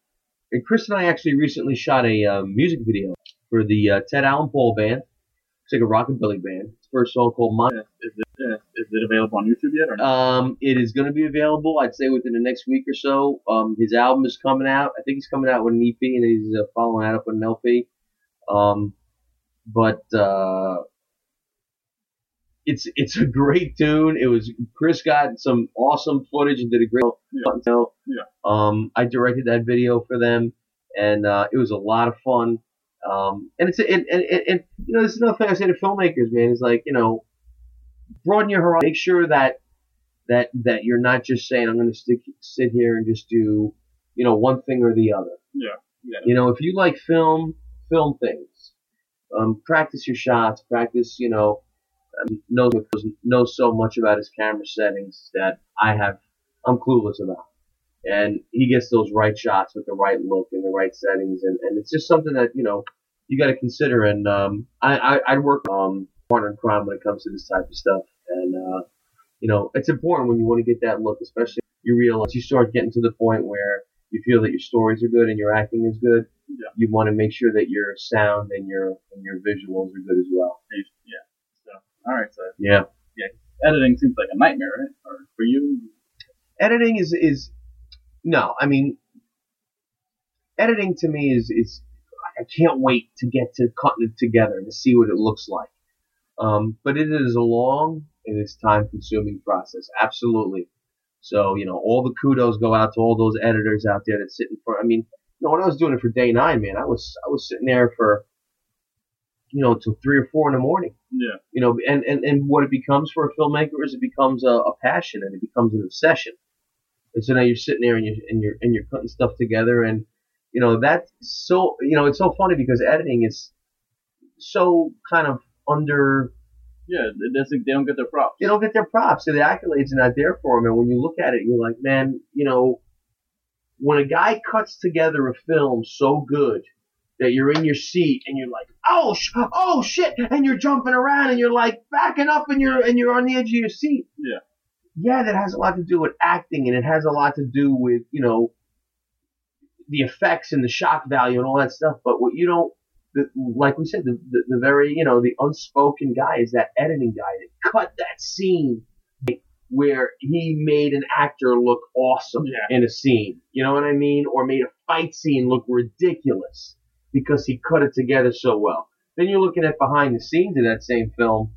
And Chris and I actually recently shot a uh, music video for the uh, Ted Allen Paul band. It's like a rockabilly band. It's first song called "My." Is it it available on YouTube yet or not? Um, it is going to be available, I'd say, within the next week or so. Um, his album is coming out. I think he's coming out with an EP, and he's uh, following that up with an LP. Um, but uh, it's it's a great tune. It was Chris got some awesome footage and did a great Yeah. Yeah. Um, I directed that video for them, and uh, it was a lot of fun. Um, and it's and, and, and, and you know this is another thing I say to filmmakers, man. Is like you know, broaden your horizon. Make sure that that that you're not just saying I'm going to stick sit here and just do you know one thing or the other. Yeah. Yeah. You know, if you like film, film things. Um, practice your shots. Practice, you know, um, knows knows so much about his camera settings that I have. I'm clueless about. And he gets those right shots with the right look and the right settings, and, and it's just something that you know you got to consider. And um, I, I I work um partner in crime when it comes to this type of stuff, and uh, you know it's important when you want to get that look, especially you realize you start getting to the point where you feel that your stories are good and your acting is good, Yeah. you want to make sure that your sound and your and your visuals are good as well. Yeah. So, all right. So, Yeah. Yeah. editing seems like a nightmare, right? Or for you? Editing is is no, I mean editing to me is is I can't wait to get to cutting it together and to see what it looks like. Um, but it is a long and it's time consuming process. Absolutely. So, you know, all the kudos go out to all those editors out there that sit in front. I mean, know, when I was doing it for day nine, man, I was I was sitting there for you know till three or four in the morning. Yeah. You know, and and, and what it becomes for a filmmaker is it becomes a, a passion and it becomes an obsession. And so now you're sitting there and you're and you're and you're cutting stuff together and you know that's so you know it's so funny because editing is so kind of under Yeah. They don't get their props. they don't get their props. So the accolades are not there for them. And when you look at it, you're like, man, you know, when a guy cuts together a film so good that you're in your seat and you're like, oh, sh- oh shit, and you're jumping around and you're like backing up and you're and you're on the edge of your seat. Yeah. Yeah, that has a lot to do with acting and it has a lot to do with you know the effects and the shock value and all that stuff. But what you don't the, like we said, the, the, the very, you know, the unspoken guy is that editing guy that cut that scene where he made an actor look awesome Yeah. in a scene. You know what I mean? Or made a fight scene look ridiculous because he cut it together so well. Then you're looking at behind the scenes of that same film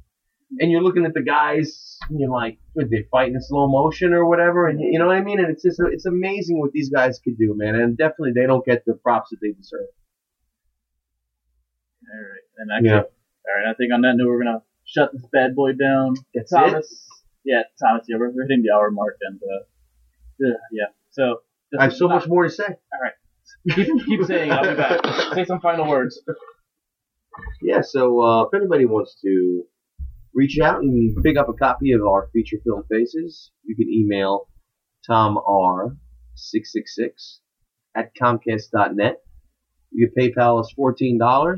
and you're looking at the guys and you're like, "What, they fighting in slow motion or whatever? And you know what I mean? And it's just, it's amazing what these guys could do, man. And definitely they don't get the props that they deserve. All right. And actually, Yeah. all right. I think on that note, we're gonna shut this bad boy down. That's it. Yeah, Thomas. Yeah, we're, hitting the hour mark, and uh, yeah, yeah. So I have so much more to say. All right, keep, keep saying. I'll be back. Say some final words. Yeah, so uh, if anybody wants to reach out and pick up a copy of our feature film Faces, you can email tomr666 at comcast.net. You can PayPal us $14.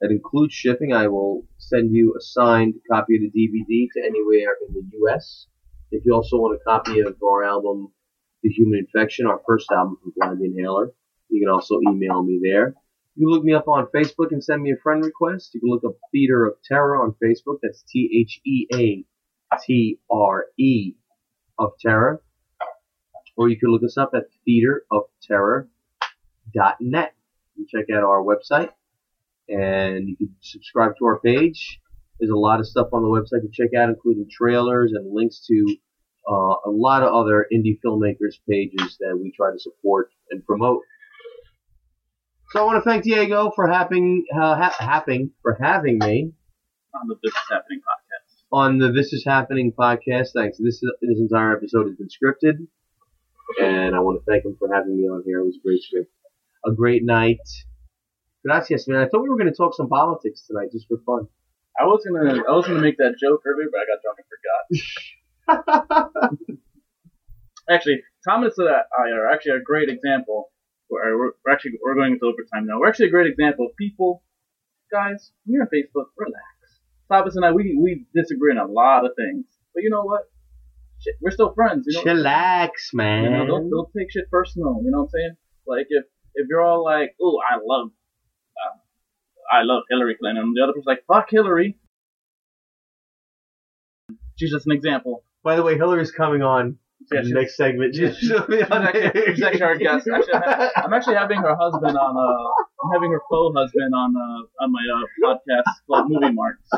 That includes shipping. I will send you a signed copy of the DVD to anywhere in the U.S. If you also want a copy of our album, The Human Infection, our first album from Blind Inhaler, you can also email me there. You can look me up on Facebook and send me a friend request. You can look up Theater of Terror on Facebook. That's T H E A T R E of Terror. Or you can look us up at theaterofterror.net. Can check out our website and you can subscribe to our page. There's a lot of stuff on the website to check out, including trailers and links to uh, a lot of other indie filmmakers' pages that we try to support and promote. So I want to thank Diego for having uh, ha- having for having me On the This Is Happening podcast. on the This Is Happening podcast. Thanks. This this entire episode has been scripted, and I want to thank him for having me on here. It was a great script, a great night. Gracias, man. I thought we were going to talk some politics tonight, just for fun. I was gonna, I was gonna make that joke earlier, but I got drunk and forgot. [LAUGHS] Actually, Thomas and I are actually a great example. We're, we're we're actually we're going into overtime now. We're actually a great example of people, guys. When you're on Facebook, relax. Thomas and I, we we disagree on a lot of things, but you know what? Shit, we're still friends. You know, Chillax, you man. know don't, don't take shit personal. You know what I'm saying? Like if if you're all like, oh, I love, I love Hillary Clinton, and the other person's like, fuck Hillary. She's just an example. By the way, Hillary's coming on Yeah, the next segment. Yeah, She's she'll be on there. [LAUGHS] She's actually our guest. Actually, I'm ha- I'm actually having her husband on. Uh, I'm having her faux husband on uh, on my uh, podcast called Movie Marks.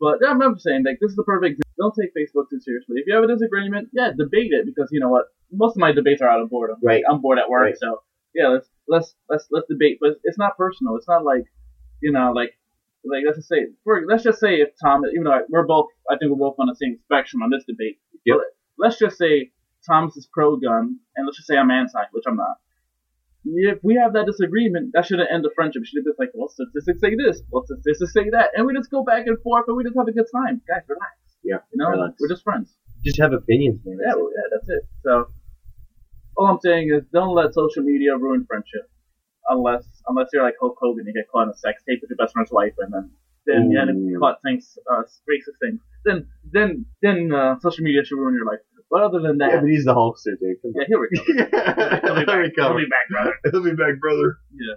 But yeah, I'm just saying like this is the perfect. Don't take Facebook too seriously. If you have a disagreement, yeah, debate it because you know what? Most of my debates are out of boredom. Right. I'm bored at work, Right. so yeah, let's let's let's let's debate. But it's not personal. It's not like you know like like let's just say for, let's just say if Tom, even though we're both, I think we're both on the same spectrum on this debate. Yep. Let's just say Thomas is pro gun, and let's just say I'm anti, which I'm not. If we have that disagreement, that shouldn't end the friendship. It should been like, well, statistics say this, well, statistics say that, and we just go back and forth, and we just have a good time. Guys, relax. Yeah, You know, relax. we're just friends. Just have opinions, man. Yeah, well, yeah, that's it. So, all I'm saying is, don't let social media ruin friendship, unless unless you're like Hulk Hogan, and you get caught in a sex tape with your best friend's wife, and then then yeah, and Ooh. caught things uh, racist things. Then then then uh, social media should ruin your life. But other than that, Yeah, but he's the Hulkster, dude. Come yeah, here we go. He'll be back. He'll He'll be back, brother. He'll be back, brother. Yeah.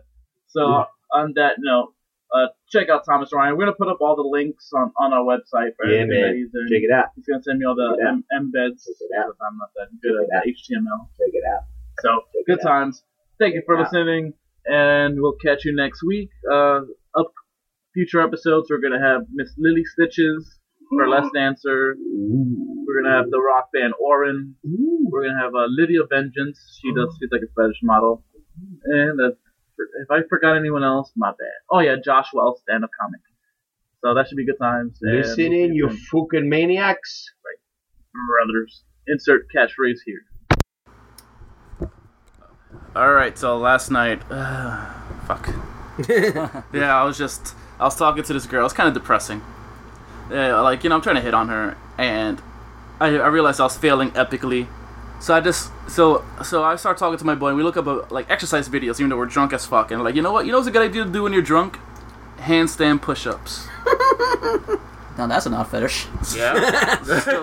So on that note, uh, check out Thomas Ryan. We're gonna put up all the links on, on our website for Yeah, man. that he's. Check it out. He's gonna send me all the Check it embeds Check it out. I'm not that good Check at. HTML. Check it out. So Check good times. Thank you for listening, and we'll catch you next week. Uh, up future episodes, we're gonna have Miss Lily Stitches, Burlesque dancer. Ooh. We're gonna have the rock band Orin. Ooh. We're gonna have uh, Lydia Vengeance. She does. She's like a fetish model. And uh, if I forgot anyone else, my bad. Oh yeah, Josh Wells, stand-up comic. So that should be good times. Listen in, you fucking maniacs. brothers. Insert catchphrase here. All right, so last night, fuck. [LAUGHS] yeah, I was just, I was talking to this girl. It's kind of depressing. Yeah, like you know, I'm trying to hit on her, and I, I realized I was failing epically. So I just, so, so I start talking to my boy. and We look up uh like exercise videos, even though we're drunk as fuck, and like, you know what? You know what's a good idea to do when you're drunk? Handstand push-ups. [LAUGHS] Now that's an odd fetish. Yeah. [LAUGHS] So-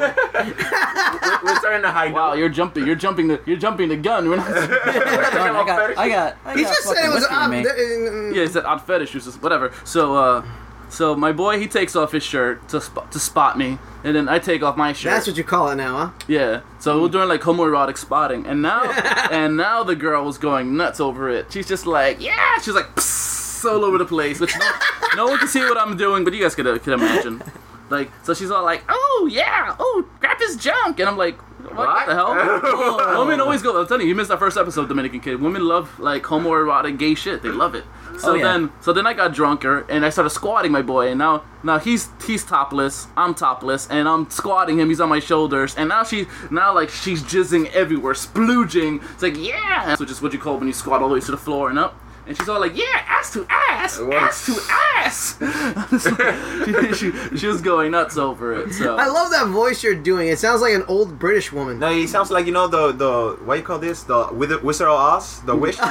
We're starting to hide. wow, you're jumping. You're jumping the. You're jumping the gun. We're not- [LAUGHS] I got, I got, I He got just said it was whiskey in odd. me. th- Yeah, it's that odd fetish, which is whatever. So, uh, so my boy he takes off his shirt to spot to spot me, and then I take off my shirt. That's what you call it now, huh? yeah. So we're doing like homoerotic spotting, and now [LAUGHS] and now the girl was going nuts over it. She's just like, yeah, she's like psst, all over the place, which no, no one can see what I'm doing, but you guys could uh, could imagine. Like, so she's all like, oh yeah, oh grab his junk, and I'm like. What, what the hell? [LAUGHS] Women always go. I'm telling you, you missed our first episode, Dominican Kid. Women love like homoerotic gay shit. They love it. Oh, so Oh, yeah. then, so then I got drunker and I started squatting my boy, and now now he's he's topless, I'm topless, and I'm squatting him. He's on my shoulders, and now she now like she's jizzing everywhere, splooging. It's like yeah, which is what you call when you squat all the way to the floor and up. And she's all like, yeah, ass to ass, ass to ass. [LAUGHS] she, she, she was going nuts over it. So I love that voice you're doing. It sounds like an old British woman. No, he sounds like you know the the what you call this the Wizard Wizard of Oz the wish. [LAUGHS] I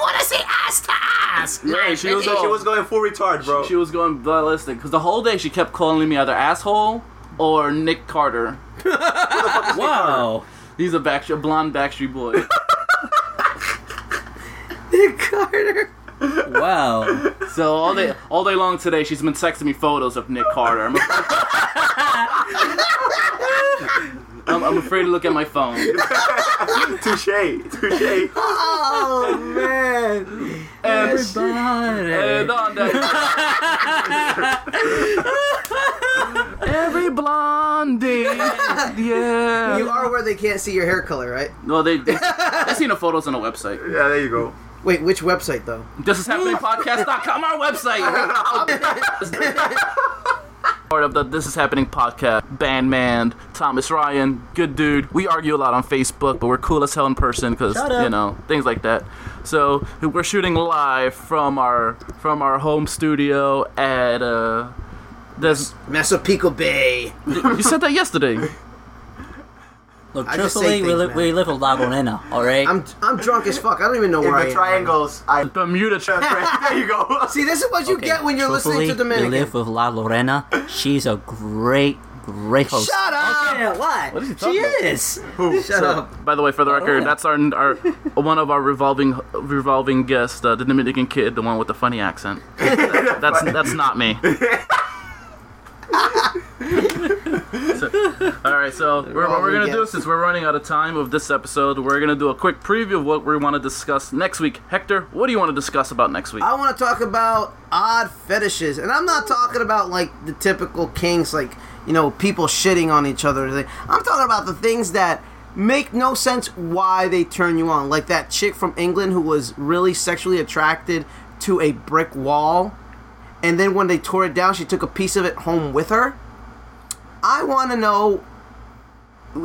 want to say ass to ass. yeah, she was she was going full retard, bro. She was going ballistic because the whole day she kept calling me either asshole or Nick Carter. Wow. He's a backstreet, blonde backstreet boy. [LAUGHS] Nick Carter. Wow. so all day, all day long today, she's been texting me photos of Nick Carter. I'm, [LAUGHS] I'm, I'm afraid to look at my phone. touche, touche. Oh man. And, Everybody. and on that, [LAUGHS] every blondie, yeah. You are where they can't see your hair color, right? No, they they, they seen the photos on the website. Yeah, there you go. Wait, which website though? This is happening podcast.com, our website. [LAUGHS] Part of the This Is Happening podcast. Band man, Thomas Ryan, good dude. We argue a lot on Facebook, but we're cool as hell in person because you know things like that. So we're shooting live from our from our home studio at uh. There's, Massapequa Bay. you said that yesterday. [LAUGHS] Look, I just say truthfully, we, things, li- we live in La Lorena, alright? I'm I'm drunk as fuck. I don't even know In where I the am. triangles, I. Bermuda triangle. [LAUGHS] there you go. See, this is what you Okay, get when you're listening to truthfully, We live with La Lorena. She's a great, great host. Shut up. Yeah, what? What is he she talking about? is. Shut up. By the way, for the record, yeah. that's our our one of our revolving revolving guests, uh, the Dominican kid, the one with the funny accent. [LAUGHS] that's that's not me. [LAUGHS] All right, so [LAUGHS] we're, what we're gonna do since we're running out of time of this episode, we're gonna do a quick preview of what we want to discuss next week. Hector, what do you want to discuss about next week? I want to talk about odd fetishes, and I'm not talking about like the typical kinks, like you know people shitting on each other. I'm talking about the things that make no sense why they turn you on, like that chick from England who was really sexually attracted to a brick wall, and then when they tore it down, she took a piece of it home with her. I want to know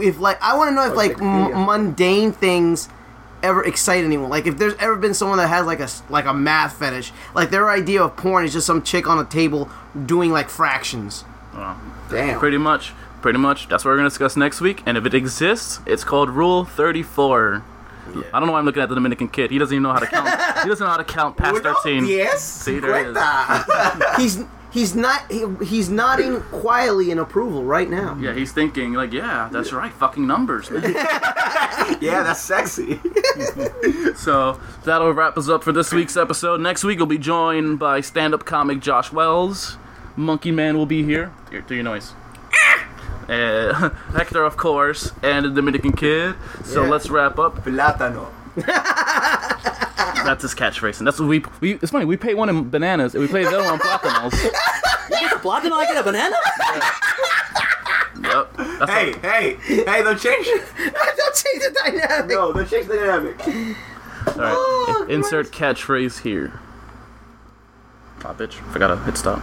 if like I want to know if like m- mundane things ever excite anyone. Like if there's ever been someone that has like a like a math fetish, like their idea of porn is just some chick on a table doing like fractions. Damn. Pretty much, pretty much. That's what we're gonna discuss next week. And if it exists, it's called Rule Thirty Four. Yeah. I don't know why I'm looking at the Dominican kid. He doesn't even know how to count. he doesn't know how to count past Uno, thirteen. diez, See, there it is. cincuenta. [LAUGHS] He's he's not he, he's nodding quietly in approval right now. Yeah, he's thinking like, yeah, that's right, fucking numbers, man. [LAUGHS] Yeah, that's sexy. [LAUGHS] So that'll wrap us up for this week's episode. Next week we'll be joined by stand-up comic Josh Wells. Monkey Man will be here. Here, do your noise. Uh, [LAUGHS] Hector, of course, and the Dominican Kid. So Yeah. let's wrap up. Plátano. [LAUGHS] That's his catchphrase, and that's what we. we it's funny. We pay one in bananas, and we pay the other one in platanos. [LAUGHS] Block and I get a banana? Yep. That's Hey, hey, hey, don't change it. [LAUGHS] Don't change the dynamic. No, don't change the dynamic. all right. Insert catchphrase here. Ah, bitch. Forgot to hit stop.